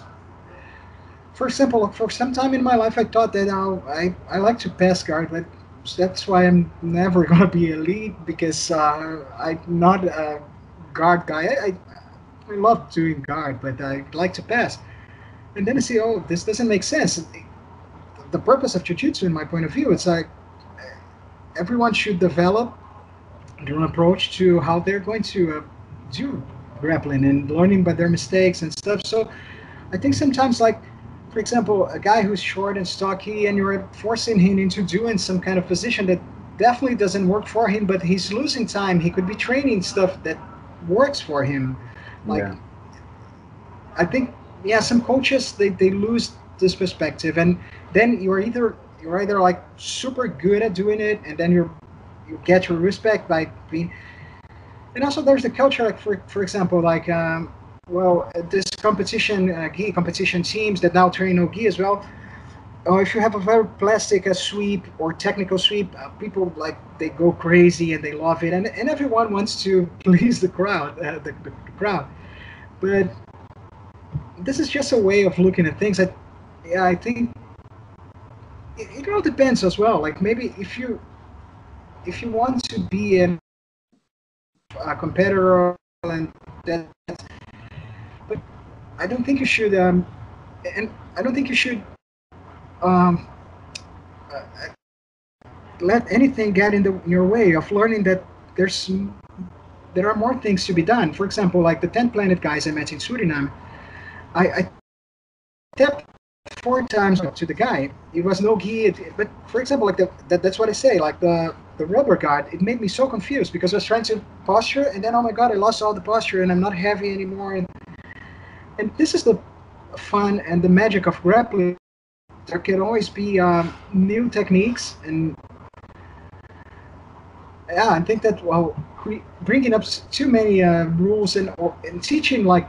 for example, for some time in my life, I thought that uh, I I like to pass guard, but that's why I'm never gonna be elite because uh, I'm not a guard guy. I, I, I love doing guard, but I like to pass. And then I see, oh, this doesn't make sense. The purpose of jiu-jitsu, in my point of view, it's like everyone should develop their own approach to how they're going to uh, do grappling and learning by their mistakes and stuff. So I think sometimes, like for example, a guy who's short and stocky, and you're forcing him into doing some kind of position that definitely doesn't work for him, but he's losing time. He could be training stuff that works for him. Like, yeah. I think, yeah, some coaches they, they lose this perspective, and then you're either you're either like super good at doing it, and then you're you get your respect by being. And also, there's the culture, like for for example, like um, well, this competition, uh, gi competition teams that now train no gi as well. Uh, if you have a very plastic uh, sweep or technical sweep, uh, people like they go crazy and they love it, and, and everyone wants to please the crowd, uh, the, the, crowd. But this is just a way of looking at things. That yeah, I think it, it all depends as well. Like maybe if you if you want to be a competitor and that but I don't think you should, um, and I don't think you should um, let anything get in, the, in your way of learning that there's there are more things to be done. For example, like the 10 planet guys I met in Suriname, I, I tapped four times to the guy. It was no gi, but for example, like the, that, that's what I say, like the the rubber guard, it made me so confused because I was trying to posture and then oh my god, I lost all the posture and I'm not heavy anymore and and this is the fun and the magic of grappling. There can always be um, new techniques, and yeah, I think that well, bringing up too many uh, rules and and teaching like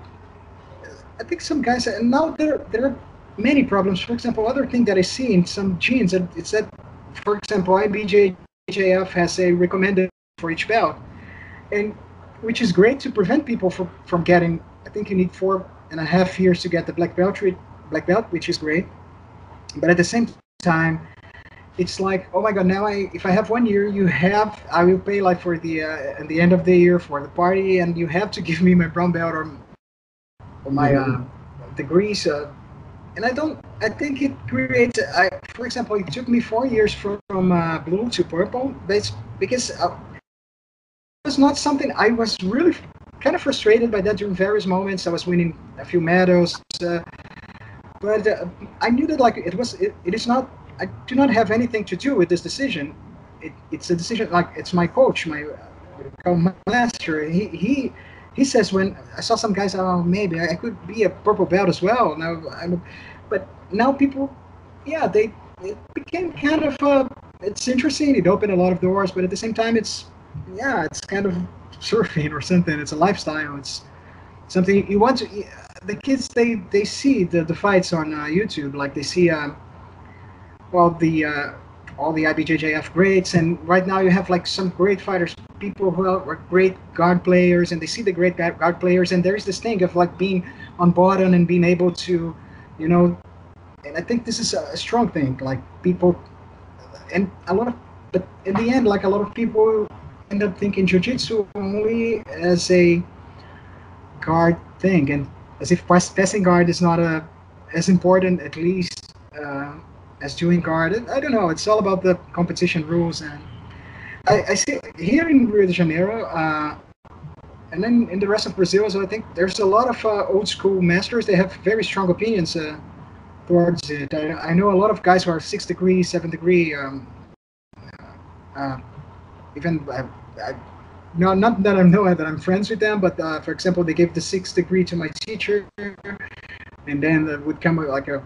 I think some guys and now there there are many problems. For example, other thing that I see in some genes, it's that, for example, IBJJF has a recommended for each belt, and which is great to prevent people from, from getting. I think you need four and a half years to get the black belt, black belt, which is great. But at the same time, it's like, oh my god, now I if I have one year, you have I will pay like for the uh, at the end of the year for the party, and you have to give me my brown belt or, or my mm-hmm. uh, degrees. Uh, and I don't. I think it creates. I, for example, it took me four years from, from uh, blue to purple, but because uh, it was not something I was really kind of frustrated by that during various moments. I was winning a few medals, uh, but uh, I knew that like it was it, it is not. I do not have anything to do with this decision. It, it's a decision like it's my coach, my uh, master. He he he says when I saw some guys, oh maybe I could be a purple belt as well. Now I'm, but now people, yeah, they it became kind of uh, it's interesting. It opened a lot of doors, but at the same time, it's yeah, it's kind of surfing or something. It's a lifestyle. It's something you want to. The kids they they see the, the fights on uh, YouTube. Like they see, um, well, the uh, all the IBJJF greats, and right now you have like some great fighters, people who are great guard players, and they see the great guard players, and there's this thing of like being on bottom and being able to, you know, and I think this is a strong thing. Like people, and a lot of, but in the end, like a lot of people end up thinking jiu-jitsu only as a guard thing and as if passing guard is not a as important at least uh, as doing guard i don't know it's all about the competition rules and i, I see here in rio de janeiro uh, and then in the rest of brazil so i think there's a lot of uh, old school masters. They have very strong opinions uh, towards it. I, I, know a lot of guys who are six degree seven degree um, uh, even I, no, not that I'm know that I'm friends with them, but uh, for example, they gave the sixth degree to my teacher, and then would come like a,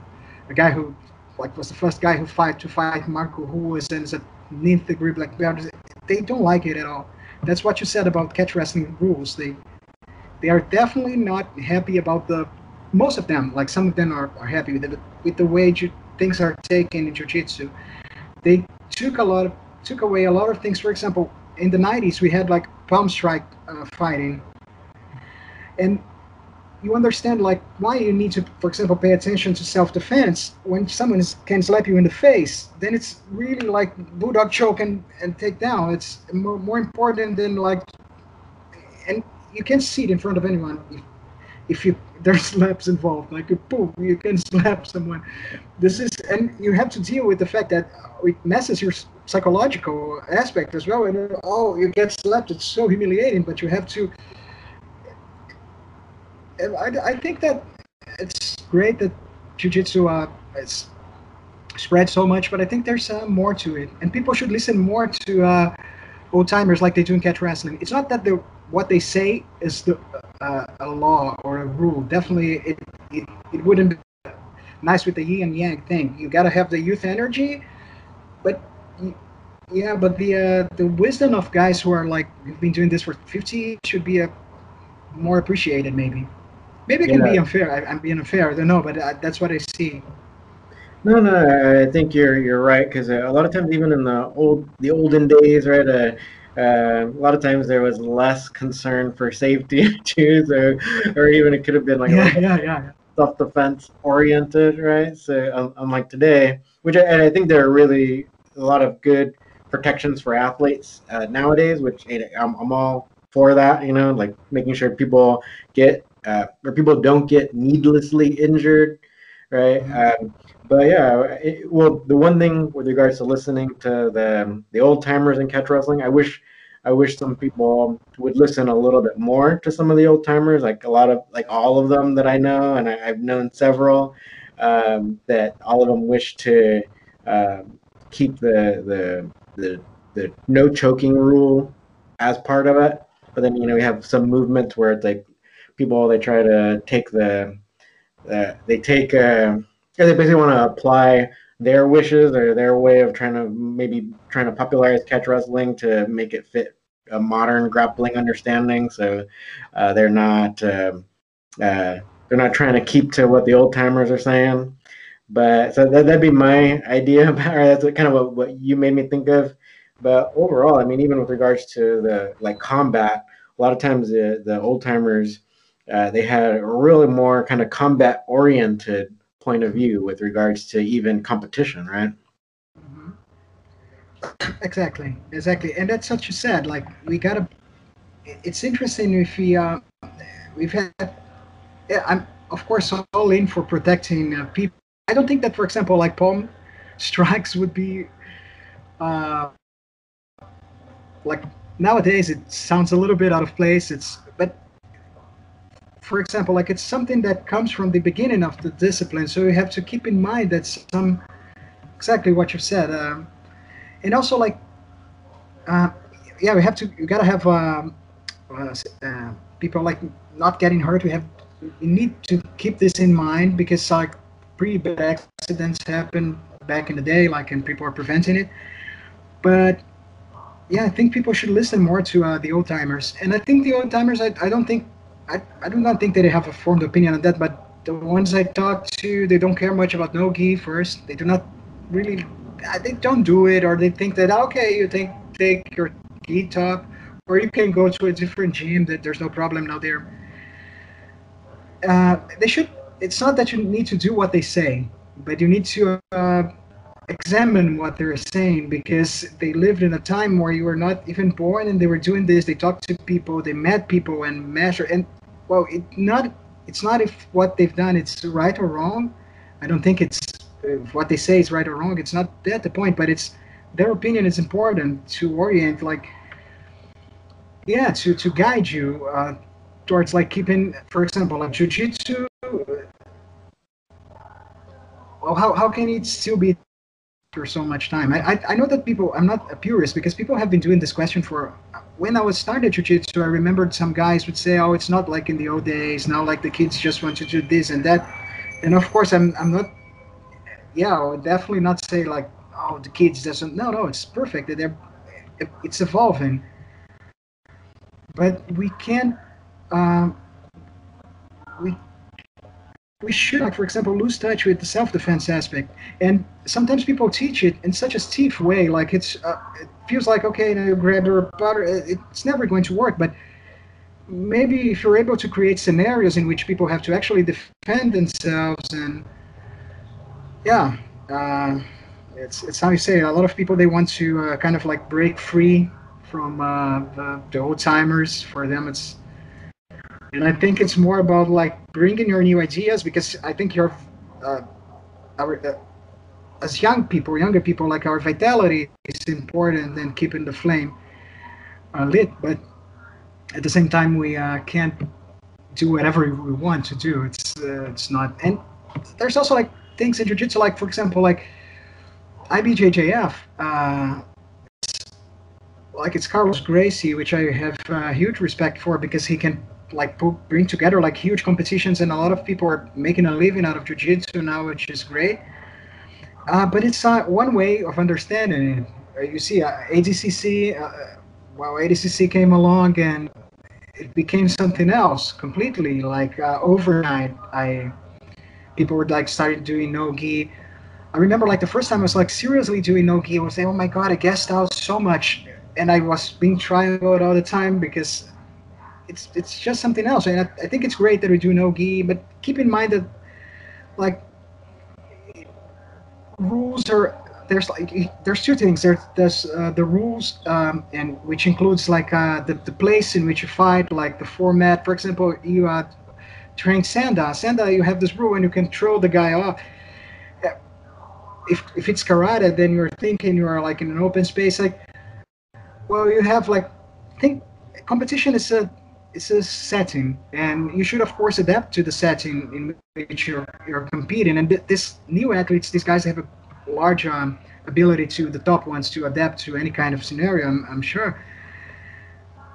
a guy who like was the first guy who fight to fight Marco who was in the ninth degree black belt. They don't like it at all. That's what you said about catch wrestling rules. They they are definitely not happy about the most of them. Like some of them are, are happy with it, with the way ju- things are taken in jiu-jitsu. They took a lot of took away a lot of things. For example, in the 90s, we had like palm strike uh, fighting, and you understand like why you need to, for example, pay attention to self-defense when someone can slap you in the face. Then it's really like bulldog choke and, and take down. It's more, more important than like, and you can see it in front of anyone if, if you there's slaps involved. Like boom, you can slap someone. This is and you have to deal with the fact that it messes your psychological aspect as well. And oh, you get slapped. It's so humiliating, but you have to I, I think that it's great that jiu-jitsu uh, is spread so much, but I think there's uh, more to it, and people should listen more to uh, old timers like they do in catch wrestling. It's not that the what they say is the uh, a law or a rule. Definitely, it, it it wouldn't be nice with the yin and yang thing. You got to have the youth energy, but yeah, but the uh, the wisdom of guys who are like who've been doing this for 50 should be a uh, more appreciated maybe. Maybe it can yeah. be unfair. I, am being unfair. I don't know, but I, that's what I see. No, no, I think you're you're right because uh, a lot of times, even in the old the olden days, right, uh, uh, a lot of times there was less concern for safety too, so, or even it could have been like yeah, yeah, yeah. self defense oriented, right? So unlike today, which I, I, think there are really a lot of good protections for athletes uh, nowadays, which I'm, I'm all for that. You know, like making sure people get uh, or people don't get needlessly injured, right? Mm-hmm. Um, but yeah, it, well, the one thing with regards to listening to the the old timers in catch wrestling, I wish I wish some people would listen a little bit more to some of the old timers, like a lot of like all of them that I know, and I, have known several um, that all of them wish to uh, keep the the the the no choking rule as part of it. But then you know we have some movements where it's like people they try to take the uh, they take uh, they basically want to apply their wishes or their way of trying to maybe trying to popularize catch wrestling to make it fit a modern grappling understanding. So uh, they're not uh, uh, they're not trying to keep to what the old timers are saying. But so that, that'd be my idea about or that's kind of what, what you made me think of. But overall, I mean, even with regards to the like combat, a lot of times the, the old timers uh, they had a really more kind of combat oriented point of view with regards to even competition, right? Mm-hmm. Exactly, exactly, and that's what you said. Like we gotta. It's interesting if we uh, we've had. Yeah, I'm of course all in for protecting uh, people. I don't think that, for example, like palm strikes would be. Uh, like nowadays, it sounds a little bit out of place. It's but for example, like it's something that comes from the beginning of the discipline. So you have to keep in mind that some exactly what you said, um, and also like, uh, yeah, we have to. You gotta have um, uh, people like not getting hurt. We have we need to keep this in mind because like pretty bad accidents happen back in the day, like and people are preventing it. But yeah, I think people should listen more to uh, the old timers, and I think the old timers. I, I don't think I, I do not think that they have a formed opinion on that, but the ones I talk to, they don't care much about no gi first. They do not really, uh, they don't do it, or they think that okay, you take take your gi top, or you can go to a different gym that there's no problem now there. Uh, they should. It's not that you need to do what they say, but you need to uh, examine what they're saying because they lived in a time where you were not even born and they were doing this. They talked to people, they met people and measure and well, it not it's not if what they've done it's right or wrong. I don't think it's what they say is right or wrong. It's not that the point, but it's their opinion is important to orient like yeah to to guide you uh, towards like keeping for example like jiu-jitsu well how, how can it still be for so much time I, I, I know that people i'm not a purist because people have been doing this question for when I was started jiu-jitsu, I remembered some guys would say, "Oh, it's not like in the old days. Now, like the kids just want to do this and that." And of course, I'm I'm not. Yeah, I would definitely not say like, "Oh, the kids doesn't." No, no, it's perfect. They're it's evolving. But we can't. Um, we we should, for example, lose touch with the self-defense aspect. And sometimes people teach it in such a stiff way, like it's uh, it feels like okay, you, grab your butter. It's never going to work. But maybe if you're able to create scenarios in which people have to actually defend themselves and yeah uh, it's it's how you say a lot of people they want to uh, kind of like break free from uh, the, the old timers for them it's and i think it's more about like bringing your new ideas because i think uh, our uh, as young people younger people like our vitality is important and keeping the flame uh, lit. But at the same time we uh, can't do whatever we want to do. It's uh, it's not and there's also like things in jiu-jitsu like for example like ibjjf uh, like it's carlos gracie which i have huge respect for because he can like bring together like huge competitions and a lot of people are making a living out of jiu-jitsu now which is great uh, but it's uh, one way of understanding it you see adcc well, ADCC came along and it became something else completely. Like uh, overnight, I people were like started doing no gi. I remember like the first time I was like seriously doing no gi. I was like, oh my god, I guessed out so much, and I was being out all the time because it's it's just something else. And I, I think it's great that we do no gi, but keep in mind that like rules are there's like there's two things. There's uh, the rules, um, and which includes like uh, the the place in which you fight, like the format. For example, you are train Sanda. Sanda, you have this rule, and you can throw the guy off. If if it's karate, then you're thinking you are like in an open space. Like, well, you have like think competition is a it's a setting, and you should of course adapt to the setting in which you're you're competing. And th- this new athletes, these guys have a large um, ability to the top ones to adapt to any kind of scenario, I'm, I'm sure.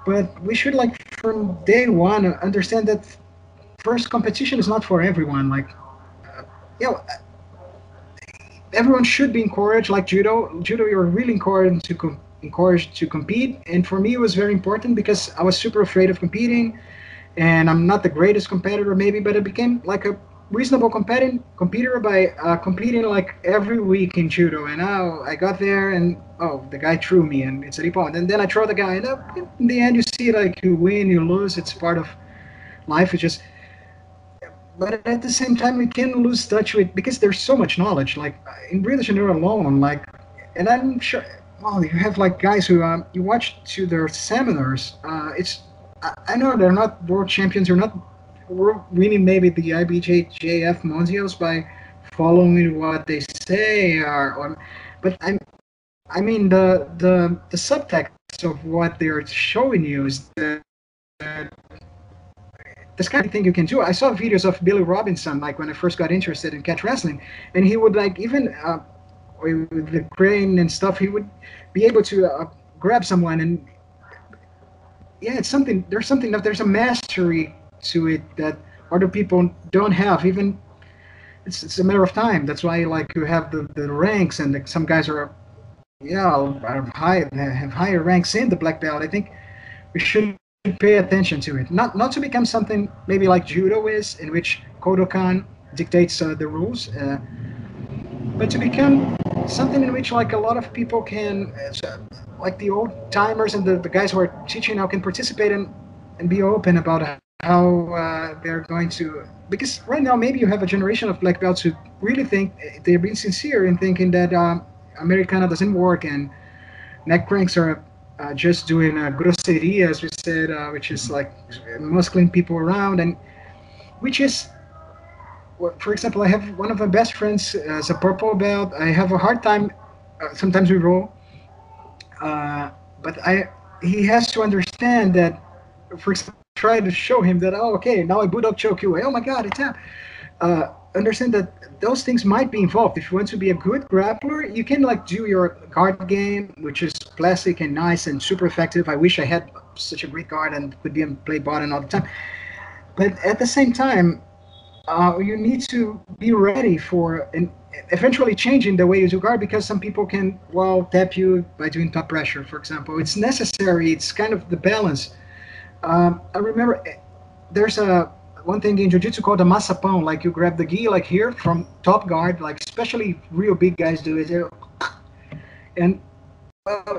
But we should like from day one understand that first competition is not for everyone. Like, uh, you know, everyone should be encouraged. Like judo, judo, you're really encouraged to com- encouraged to compete. And for me, it was very important because I was super afraid of competing, and I'm not the greatest competitor maybe, but it became like a reasonable competing competitor by uh, competing like every week in judo. And now I got there and oh, the guy threw me and it's a rebound. And then I throw the guy. And uh, in the end, you see like you win, you lose. It's part of life. It's just. But at the same time, we can lose touch with because there's so much knowledge. Like in Rio de Janeiro alone, like, and I'm sure. Well, you have like guys who um, you watch to their seminars. Uh, it's I, I know they're not world champions. They're not we're winning maybe the IBJJF Mundials by following what they say, or, or but I'm, I mean the the the subtext of what they're showing you is that. this kind of thing you can do. I saw videos of Billy Robinson, like when I first got interested in catch wrestling, and he would like even uh, with the crane and stuff, he would be able to uh, grab someone and yeah, it's something. There's something. There's a mastery to it that other people don't have. Even it's, it's a matter of time. That's why like you have the, the ranks and some guys are yeah are high have higher ranks in the black belt. I think we should pay attention to it. Not not to become something maybe like judo is, in which Kodokan dictates uh, the rules, uh, but to become something in which like a lot of people can, uh, like the old timers and the, the guys who are teaching now can participate and and be open about how uh, they're going to because right now maybe you have a generation of black belts who really think they're being sincere in thinking that um, Americana doesn't work and neck cranks are uh, just doing a grosseria, as we said, uh, which is like muscling people around, and which is, for example, I have one of my best friends as a purple belt. I have a hard time. Uh, sometimes we roll, uh, but I he has to understand that, for example try to show him that oh okay now I bulldog choke you oh my god it's happened. Uh, understand that those things might be involved. If you want to be a good grappler, you can like do your guard game, which is classic and nice and super effective. I wish I had such a great guard and could be and play bottom all the time. But at the same time, uh, you need to be ready for and eventually changing the way you do guard because some people can well tap you by doing top pressure, for example. It's necessary. It's kind of the balance um, I remember eh, there's a one thing in jiu-jitsu called a masapão. Like you grab the gi like here from top guard, like especially real big guys do it. And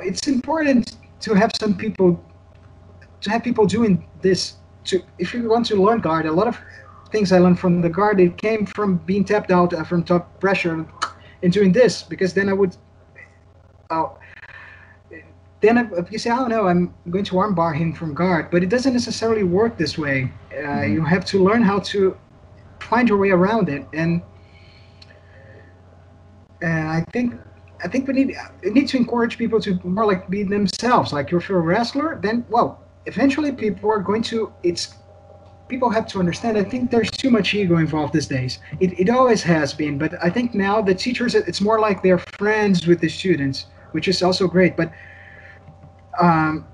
it's important to have some people to have people doing this to if you want to learn guard, a lot of things I learned from the guard it came from being tapped out uh, from top pressure and doing this because then I would. Uh, then you say, "Oh no, I'm going to armbar him from guard," but it doesn't necessarily work this way. Uh, mm-hmm. You have to learn how to find your way around it, and and I think I think we need we need to encourage people to more like be themselves. Like if you're a wrestler, then well, eventually people are going to. It's people have to understand. I think there's too much ego involved these days. It it always has been, but I think now the teachers it's more like they're friends with the students, which is also great. But um,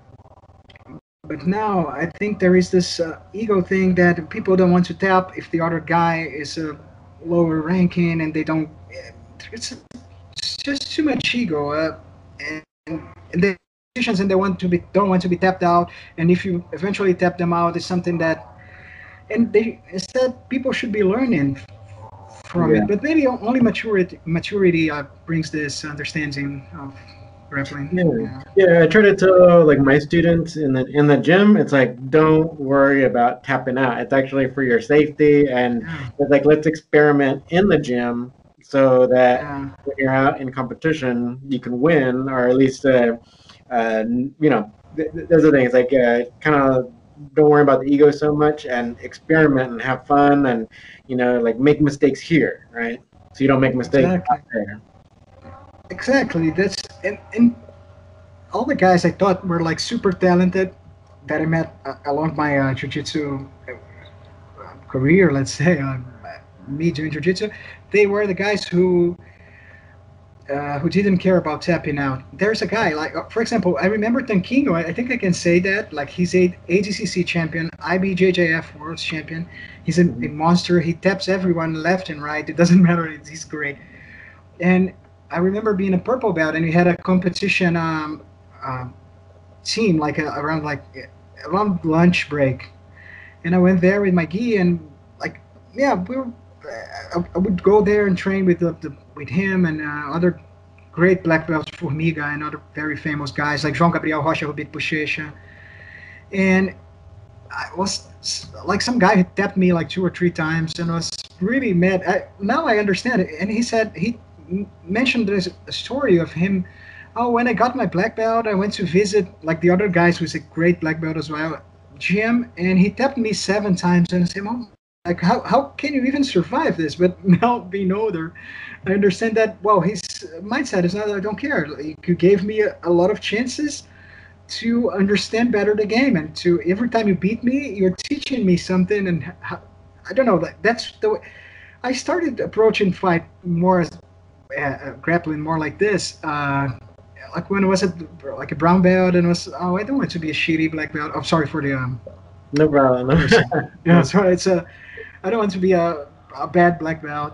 but now I think there is this uh, ego thing that people don't want to tap if the other guy is a lower ranking and they don't. It's it's just too much ego, uh, and, and the decisions and they want to be don't want to be tapped out. And if you eventually tap them out, it's something that, and they instead people should be learning from yeah. it. But maybe only maturity maturity uh, brings this understanding of grappling. Yeah. yeah, I try to tell like my students in the in the gym, it's like don't worry about tapping out. It's actually for your safety, and like let's experiment in the gym so that yeah. when you're out in competition, you can win, or at least, uh, uh, you know, th- th- those are things like uh, kind of don't worry about the ego so much and experiment and have fun and you know like make mistakes here, right? So you don't make mistakes exactly. there. Exactly. That's and, and all the guys I thought were like super talented that I met uh, along my uh, jiu-jitsu uh, career, let's say, uh, me doing jiu-jitsu, they were the guys who uh, who didn't care about tapping out. There's a guy like, uh, for example, I remember Tanquinho. I, I think I can say that. Like he's a ADCC champion, IBJJF world champion. He's a, a, monster. He taps everyone left and right. It doesn't matter. He's great. And I remember being a purple belt, and we had a competition um, uh, team like a, around like around lunch break, and I went there with my gi and like yeah we were I, I, would go there and train with the, the with him and uh, other great black belts, Formiga and other very famous guys like João Gabriel Rocha, beat Bochecha. And I was like some guy tapped me like two or three times and was really mad. I, now I understand it. And he said, he mentioned this a story of him. Oh, when I got my black belt, I went to visit like the other guys who's a great black belt as well, Jim, and he tapped me seven times and I said, oh, like how, how can you even survive this but now being older i understand that well his mindset is not i don't care you gave me a, a, lot of chances to understand better the game and to every time you beat me you're teaching me something and how, i don't know that that's the way i started approaching fight more as uh, uh, grappling more like this uh, like when I was at like a brown belt and was oh I don't want to be a shitty black belt. I'm oh, sorry for the um. No problem. yeah, so it's a I don't want to be a, a bad black belt.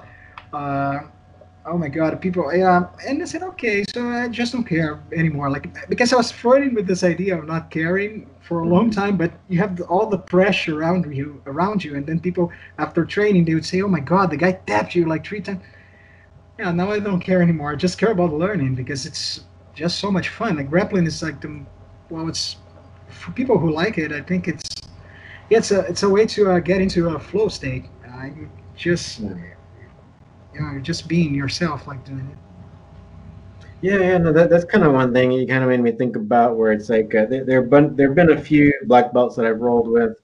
Uh, oh my god, people, yeah. And I said, okay, so I just don't care anymore. Like, because I was flirting with this idea of not caring for a long time, but you have the, all the pressure around you, around you, and then people after training they would say, oh my god, the guy tapped you like three times. Yeah, now I don't care anymore. I just care about learning because it's just so much fun. Like grappling is like the, well, it's for people who like it. I think it's yeah, it's a it's a way to uh, get into a flow state. Uh, just yeah. you know, just being yourself, like doing it. Yeah, yeah, no, that, that's kind of one thing you kind of made me think about, where it's like uh, there there been there've been a few black belts that I've rolled with,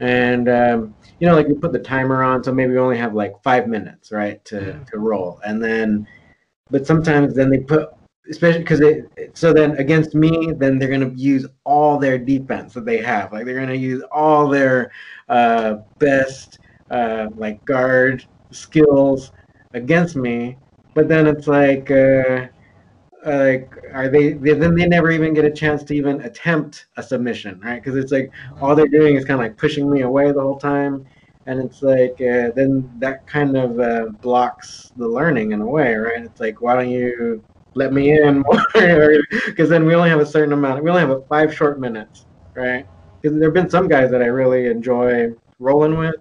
and um, you know, like you put the timer on, so maybe we only have like five minutes, right, to yeah. to roll, and then, but sometimes then they put especially because they so then against me then they're going to use all their defense that they have. Like they're going to use all their uh, best uh, like guard skills against me. But then it's like uh, like are they, they then they never even get a chance to even attempt a submission right? Because it's like all they're doing is kind of like pushing me away the whole time. And it's like uh, then that kind of uh, blocks the learning in a way right? It's like why don't you let me in more because then we only have a certain amount we only have a five short minutes right because there have been some guys that i really enjoy rolling with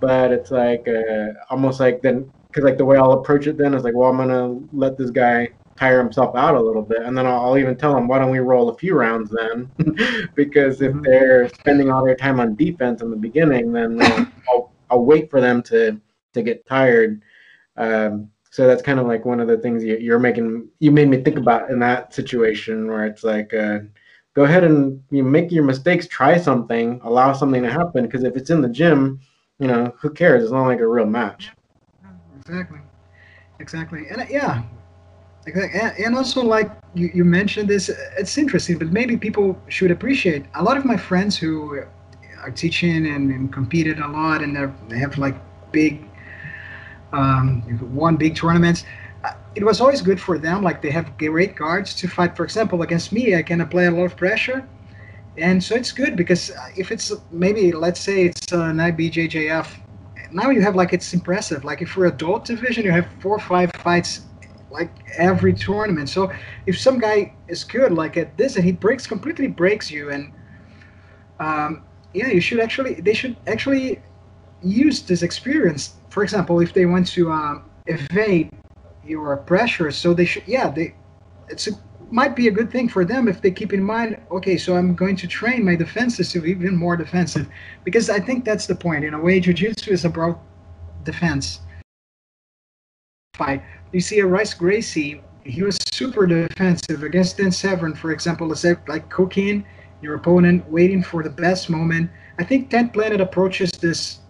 but it's like uh, almost like then because like the way i'll approach it then is like well i'm gonna let this guy tire himself out a little bit. And then I'll, I'll even tell him, why don't we roll a few rounds then? because if mm-hmm. they're spending all their time on defense in the beginning, then I'll, I'll wait for them to to get tired. Um, so that's kind of like one of the things you, are making you made me think about in that situation where it's like uh, go ahead and you make your mistakes try something allow something to happen because if it's in the gym you know who cares? It's not like a real match. Exactly. Exactly. And uh, yeah. And also like you, you mentioned this it's interesting but maybe people should appreciate a lot of my friends who are teaching and, and competed a lot and they have like big um, won big tournaments. Uh, it was always good for them. Like they have great guards to fight. For example, against me, I can apply a lot of pressure, and so it's good because uh, if it's maybe let's say it's an IBJJF, now you have like it's impressive. Like if we're adult division, you have four or five fights like every tournament. So if some guy is good like at this and he breaks completely breaks you and um, yeah, you should actually they should actually use this experience for example, if they want to um, evade your pressure, so they should, yeah, they, it's a, might be a good thing for them if they keep in mind, okay, so I'm going to train my defenses to be even more defensive, because I think that's the point. In a way, jiu-jitsu is about defense. Fight. You see, a Royce Gracie, he was super defensive against Dan Severn, for example. Like cooking your opponent, waiting for the best moment. I think Tenth Planet approaches this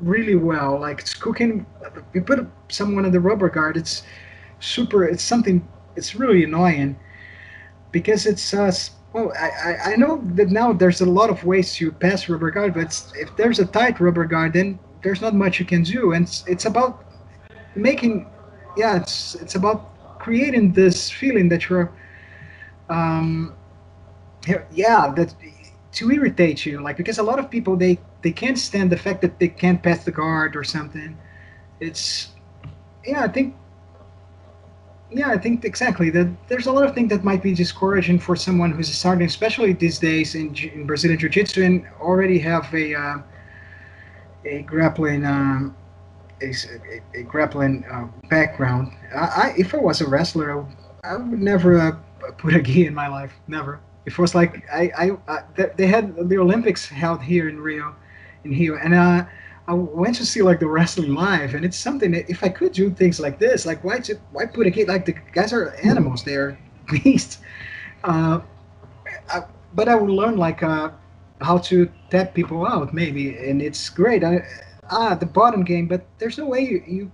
really well. Like it's cooking. You put someone in the rubber guard. It's super. It's something. It's really annoying because it's uh. Well, I, I know that now there's a lot of ways to pass rubber guard, but if there's a tight rubber guard, then there's not much you can do, and it's, it's about making, yeah, it's it's about creating this feeling that you're, um, yeah, that to irritate you, like because a lot of people they they can't stand the fact that they can't pass the guard or something. It's yeah, I think yeah, I think exactly that there's a lot of things that might be discouraging for someone who's starting, especially these days in, in Brazilian Jiu-Jitsu, and already have a uh, a grappling um, a, a, grappling uh, background. I, I, if I was a wrestler, I, I would never uh, put a gi in my life. Never. It was like I, I, I they had the Olympics held here in Rio, in here, and uh, I went to see like the wrestling live, and it's something that if I could do things like this, like why to, why put a kid like the guys are animals, they're beasts. Uh, I, but I would learn like uh, how to tap people out maybe, and it's great. Ah, the bottom game, but there's no way you, you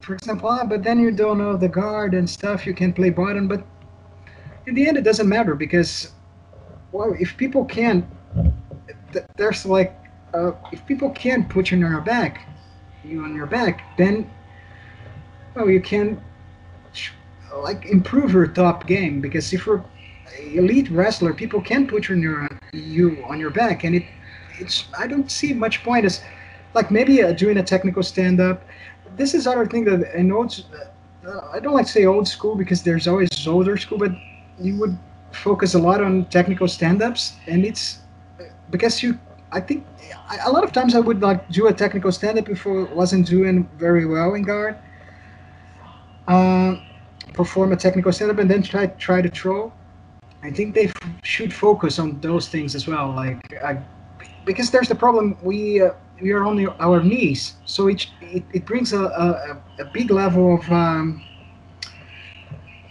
for example, ah, but then you don't know the guard and stuff. You can play bottom, but in the end, it doesn't matter because, well, if people can, there's like uh, if people can't put you on your back, you on your back, then well you can like improve your top game because if you're elite wrestler, people can put you on your you on your back, and it it's I don't see much point as like maybe uh, doing a technical stand up. This is other thing that in old uh, I don't like to say old school because there's always older school, but you would focus a lot on technical stand ups, and it's because you I think a lot of times I would like do a technical stand-up if I wasn't doing very well in guard. Uh, perform a technical stand-up and then try try to throw. I think they f- should focus on those things as well, like uh, because there's the problem we uh, we are on our knees, so it it, it brings a, a, a big level of um,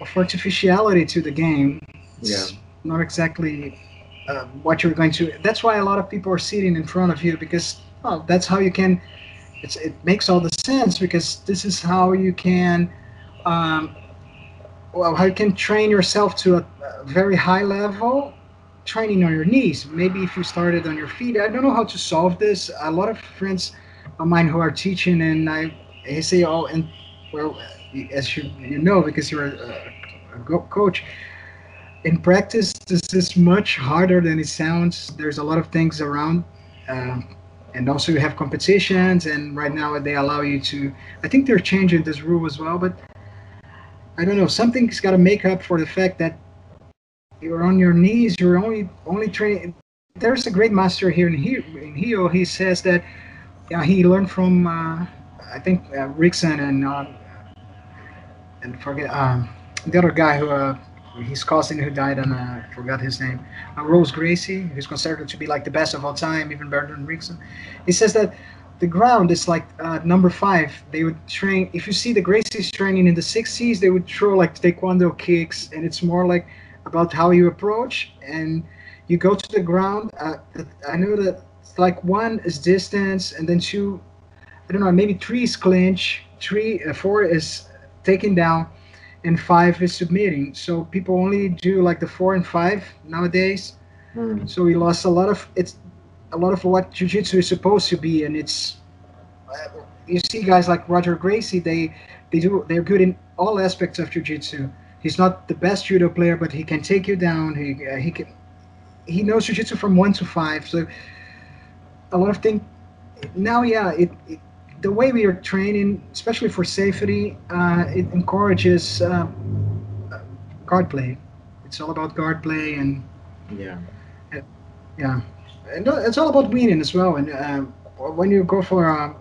of artificiality to the game. It's yeah. not exactly uh, what you're going to. That's why a lot of people are sitting in front of you because well, that's how you can. it makes all the sense because this is how you can, um, well, how you can train yourself to a, a very high level, training on your knees. Maybe if you started on your feet, I don't know how to solve this. A lot of friends of mine who are teaching, and I, I say, oh, and well, as you you know because you're a, a coach in practice, this is much harder than it sounds. There's a lot of things around, uh, and also you have competitions. And right now they allow you to. I think they're changing this rule as well, but I don't know. Something's got to make up for the fact that you're on your knees. You're only only training. There's a great master here in here in Rio. He says that yeah, he learned from uh, I think uh, Rickson and uh, and forget um, the other guy who uh, he's cousin who died and uh, I forgot his name, uh, Rolls Gracie, who's considered to be like the best of all time, even better than Rickson. He says that the ground is like uh, number five. They would train. If you see the Gracies training in the 60s, they would throw like taekwondo kicks, and it's more like about how you approach and you go to the ground. Uh, I know that it's like one is distance, and then two, I don't know, maybe three is clinch, three, uh, four is taken down, and five is submitting. So people only do like the four and five nowadays. Mm. So we lost a lot of it's a lot of what jiu-jitsu is supposed to be, and it's you see guys like Roger Gracie. They they do they're good in all aspects of jiu-jitsu. He's not the best judo player, but he can take you down. He uh, he can he knows jiu-jitsu from one to five. So a lot of things now, yeah, it, it the way we are training, especially for safety, uh, it encourages uh, guard play. It's all about guard play and yeah, uh, yeah, and it's all about winning as well. And uh, when you go for uh,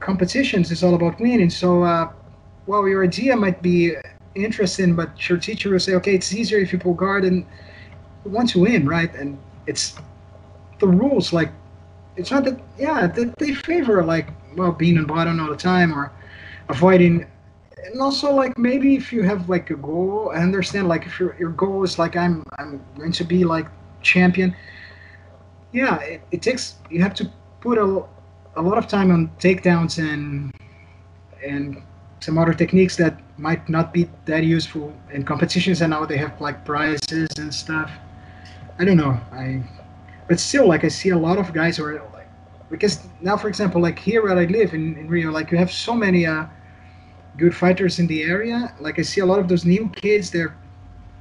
competitions, it's all about winning. So, uh, well, your idea might be interesting, but your teacher will say, okay, it's easier if you pull guard and want to win, right? And it's the rules like it's not that yeah they favor like well being in bottom all the time or avoiding and also like maybe if you have like a goal i understand like if your, your goal is like i'm i'm going to be like champion yeah it, it takes you have to put a, a lot of time on takedowns and and some other techniques that might not be that useful in competitions and now they have like prizes and stuff. I don't know i but still, like I see a lot of guys who are because now, for example, like here where I live in, in Rio, like you have so many uh, good fighters in the area. Like I see a lot of those new kids. They're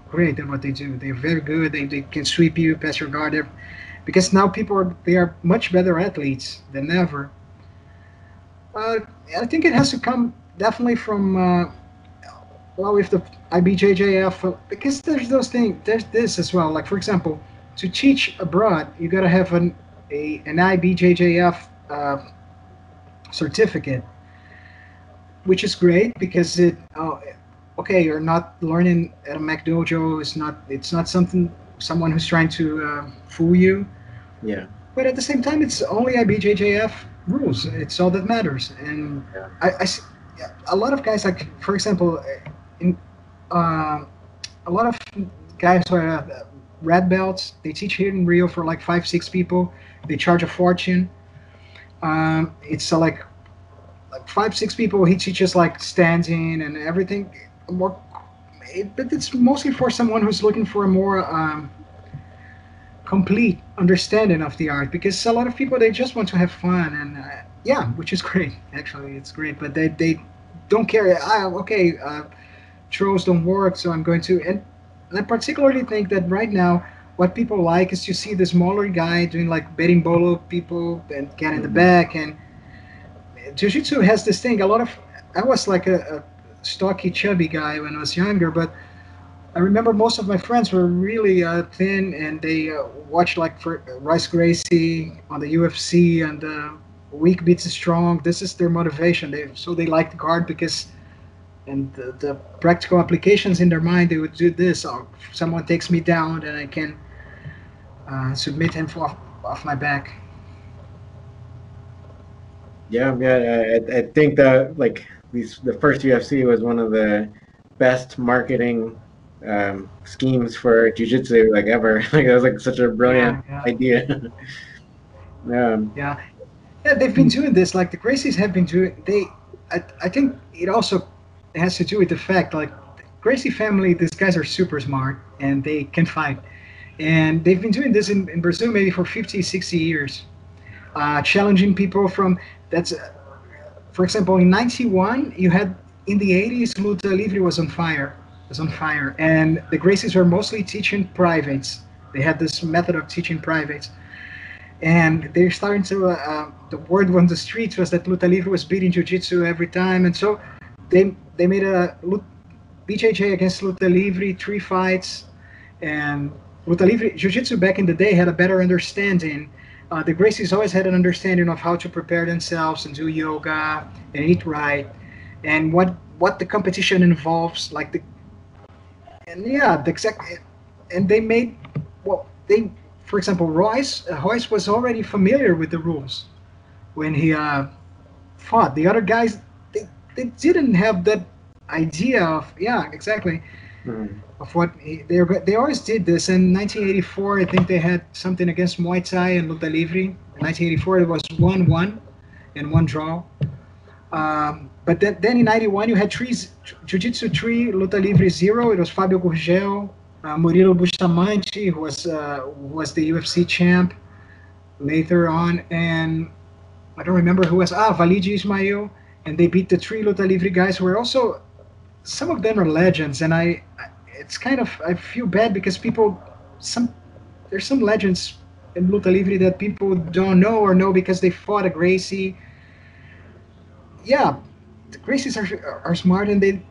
great at what they do. They're very good. They, they can sweep you, pass your guard. They're, because now people are they are much better athletes than ever. Uh, I think it has to come definitely from uh, well with the IBJJF because there's those things. There's this as well. Like for example, to teach abroad, you got to have an a, an IBJJF uh, certificate, which is great because it. Oh, okay, you're not learning at a McDojo. It's not. It's not something someone who's trying to uh, fool you. Yeah. But at the same time, it's only IBJJF rules. It's all that matters. And yeah. I, I, a lot of guys like, for example, in uh, a lot of guys who are red belts. They teach here in Rio for like five, six people. They charge a fortune. Um, it's uh, like like five, six people. He teaches like standing and everything. More, it, but it's mostly for someone who's looking for a more um, complete understanding of the art. Because a lot of people they just want to have fun and uh, yeah, which is great. Actually, it's great. But they they don't care. Ah, okay, uh, throws don't work, so I'm going to and I particularly think that right now, what people like is to see the smaller guy doing like betting bolo people and getting the mm-hmm. back. And Jiu Jitsu has this thing. A lot of, I was like a, a stocky, chubby guy when I was younger, but I remember most of my friends were really uh, thin and they uh, watched like for Royce Gracie on the UFC and uh, weak beats strong. This is their motivation. They so they like the guard because and the, the, practical applications in their mind, they would do this. Or oh, someone takes me down, and I can uh, submit him off, off my back. Yeah, yeah, I, I think that like these the first UFC was one of the best marketing um, schemes for jiu-jitsu like ever. like that was like such a brilliant yeah, yeah. idea. um, yeah, yeah, they've been doing this. Like the Gracies have been doing. They, I, I think it also has to do with the fact like Gracie family, these guys are super smart and they can fight. And they've been doing this in, in Brazil maybe for 50, 60 years, uh, challenging people from that's, uh, for example, in 91, you had in the 80s, Luta Livre was on fire, was on fire. And the Gracies were mostly teaching privates. They had this method of teaching privates. And they're starting to, uh, uh, the word on the streets was that Luta Livre was beating Jiu Jitsu every time. And so they they made a BJJ against Luta Livre, three fights, and Luta Livre Jiu-Jitsu back in the day had a better understanding. Uh, the Gracies always had an understanding of how to prepare themselves and do yoga and eat right. and what what the competition involves, like the and yeah, the exact and they made well they for example Royce uh, Royce was already familiar with the rules when he uh, fought. The other guys they, they didn't have that idea of yeah exactly mm-hmm. of what they they always did this. In 1984 I think they had something against Muay Thai and Luta Livre in 1984 it was 1-1 and one draw. Um, but then, then in 91 you had three Jiu-Jitsu 3 Luta Livre 0 it was Fabio Gurgel uh, Murilo Bustamante who was uh, was the UFC champ later on. And I don't remember who was ah Walid Ismail. And they beat the three Luta Livre guys who were also some of them are legends, and I, it's kind of I feel bad because people some there's some legends in luta livre that people don't know or know because they fought a Gracie. Yeah, the Gracies are are smart and they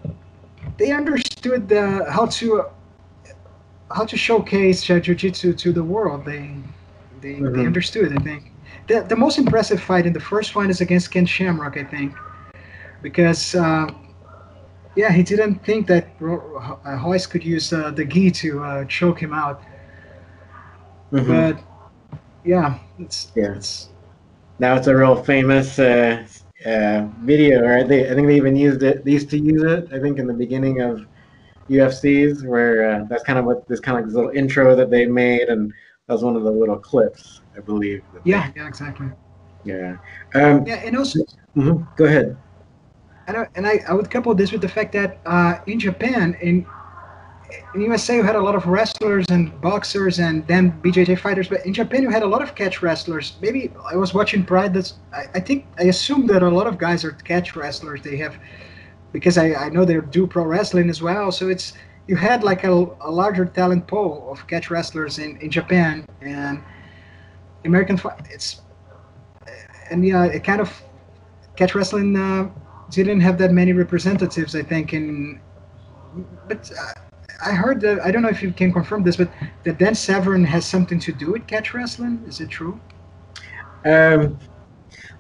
they understood the, how to how to showcase jiu-jitsu to the world. They they, mm-hmm. they understood. I think the the most impressive fight in the first one is against Ken Shamrock. I think because. Uh, yeah, he didn't think that Royce could use uh, the gi to uh, choke him out. Mm-hmm. But yeah, it's yeah. It's, now it's a real famous uh, uh, video, right? They, I think they even used it. They used to use it. I think in the beginning of UFCs, where uh, that's kind of what this kind of like little intro that they made, and that was one of the little clips, I believe. Yeah, they, yeah, exactly. Yeah. Um, yeah, and also. Mm-hmm. Go ahead I, and I, I would couple this with the fact that uh, in Japan, in in USA, you had a lot of wrestlers and boxers and then BJJ fighters, but in Japan, you had a lot of catch wrestlers. Maybe I was watching Pride. That's I, I think I assume that a lot of guys are catch wrestlers. They have because I, I know they do pro wrestling as well. So it's you had like a, a larger talent pool of catch wrestlers in, in Japan and American. It's and yeah, it kind of catch wrestling. Uh, didn't have that many representatives, I think. In but I heard that I don't know if you can confirm this, but that Dan Severn has something to do with catch wrestling. Is it true? Um,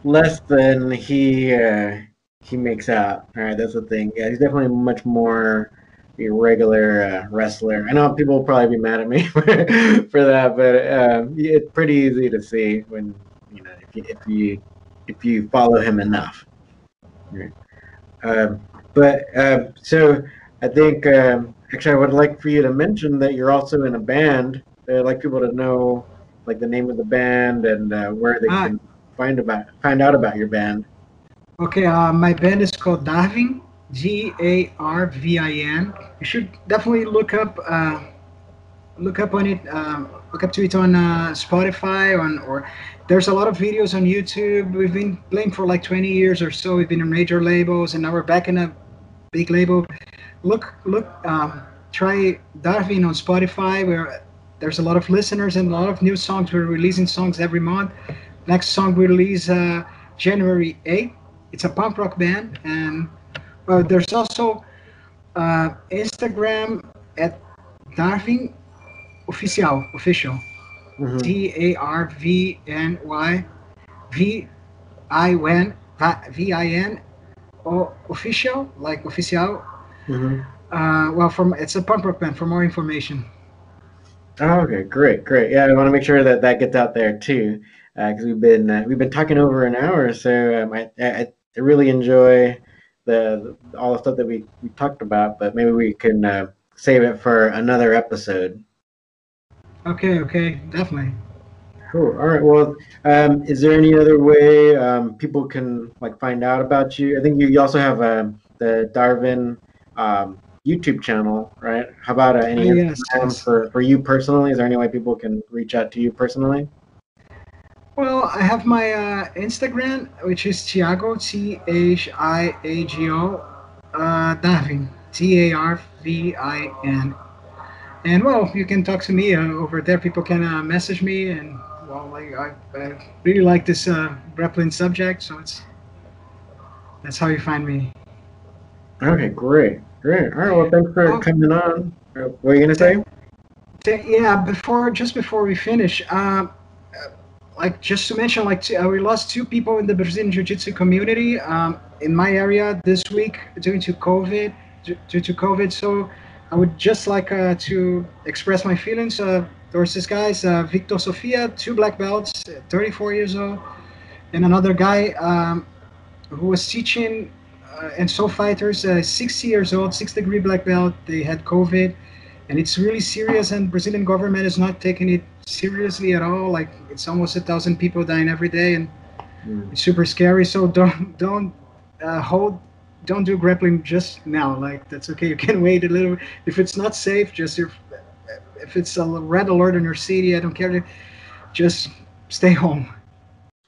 less than he uh, he makes out. All right, that's the thing. Yeah, he's definitely much more a regular uh, wrestler. I know people will probably be mad at me for, for that, but um, it's pretty easy to see when you know if you if you if you follow him enough. Right. Um, but um, so I think um, actually I would like for you to mention that you're also in a band. I'd like people to know like the name of the band and uh, where they ah. can find about find out about your band. Okay, uh, my band is called Darvin, G A R V I N. You should definitely look up uh, look up on it. Um, look up to it on uh, Spotify on or there's a lot of videos on YouTube. We've been playing for like 20 years or so. We've been in major labels, and now we're back in a big label. Look, look, um, try Darvin on Spotify. Where there's a lot of listeners and a lot of new songs. We're releasing songs every month. Next song we release uh, January 8th. It's a punk rock band, and uh, there's also uh, Instagram at Darvin Oficial, official. Mm-hmm. D A R V N Y V I N V I N O official like official. Mm-hmm. Uh, well, from it's a punk rock band. For more information. Oh, okay, great, great. Yeah, I want to make sure that that gets out there too, because uh, we've been uh, we've been talking over an hour, so um, I, I, I really enjoy the, the, all the stuff that we we talked about, but maybe we can uh, save it for another episode. Okay, okay, definitely. Cool. All right. Well, um, is there any other way um, people can like find out about you? I think you, you also have uh, the Darvin um, YouTube channel, right? How about uh, any uh, yes, yes. for for you personally? Is there any way people can reach out to you personally? Well, I have my uh, Instagram, which is Thiago T H I A G O uh, Darvin T A R V I N and well, you can talk to me uh, over there. People can uh, message me, and well, I, I, I really like this uh, grappling subject, so it's that's how you find me. Okay, great, great. All right, well, thanks for oh, coming on. Uh, what are you gonna say? Yeah, before just before we finish, uh, like just to mention, like two, uh, we lost two people in the Brazilian Jiu-Jitsu community um, in my area this week due to COVID. Due to COVID, so I would just like uh, to express my feelings uh, towards these guys. Uh, Victor Sofia, two black belts, 34 years old, and another guy um, who was teaching uh, and so fighters, uh, 60 years old, six degree black belt. They had COVID, and it's really serious. And Brazilian government is not taking it seriously at all. Like it's almost a thousand people dying every day, and mm. it's super scary. So don't don't uh, hold don't do grappling just now. Like that's okay. You can wait a little. If it's not safe, just if if it's a red alert in your city, I don't care. Just stay home.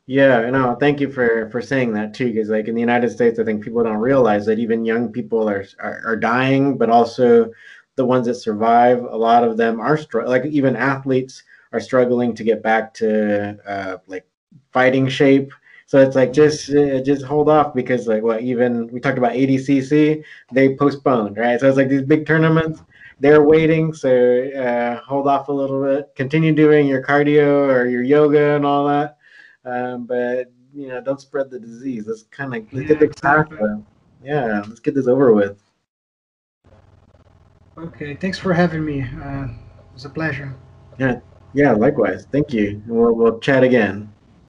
Yeah, no, thank you for for saying that too. Because like in the United States, I think people don't realize that even young people are are, are dying, but also the ones that survive, a lot of them are str- like even athletes are struggling to get back to uh, like fighting shape so it's like just uh, just hold off because like what even we talked about ADCC they postponed right. So it's like these big tournaments they're waiting. So uh, hold off a little bit. Continue doing your cardio or your yoga and all that. Um, but you know don't spread the disease. Let's kind of let's yeah, get exactly. Yeah, let's get this over with. Okay, thanks for having me. Uh, it was a pleasure. Yeah, yeah, likewise. Thank you. We'll, we'll chat again.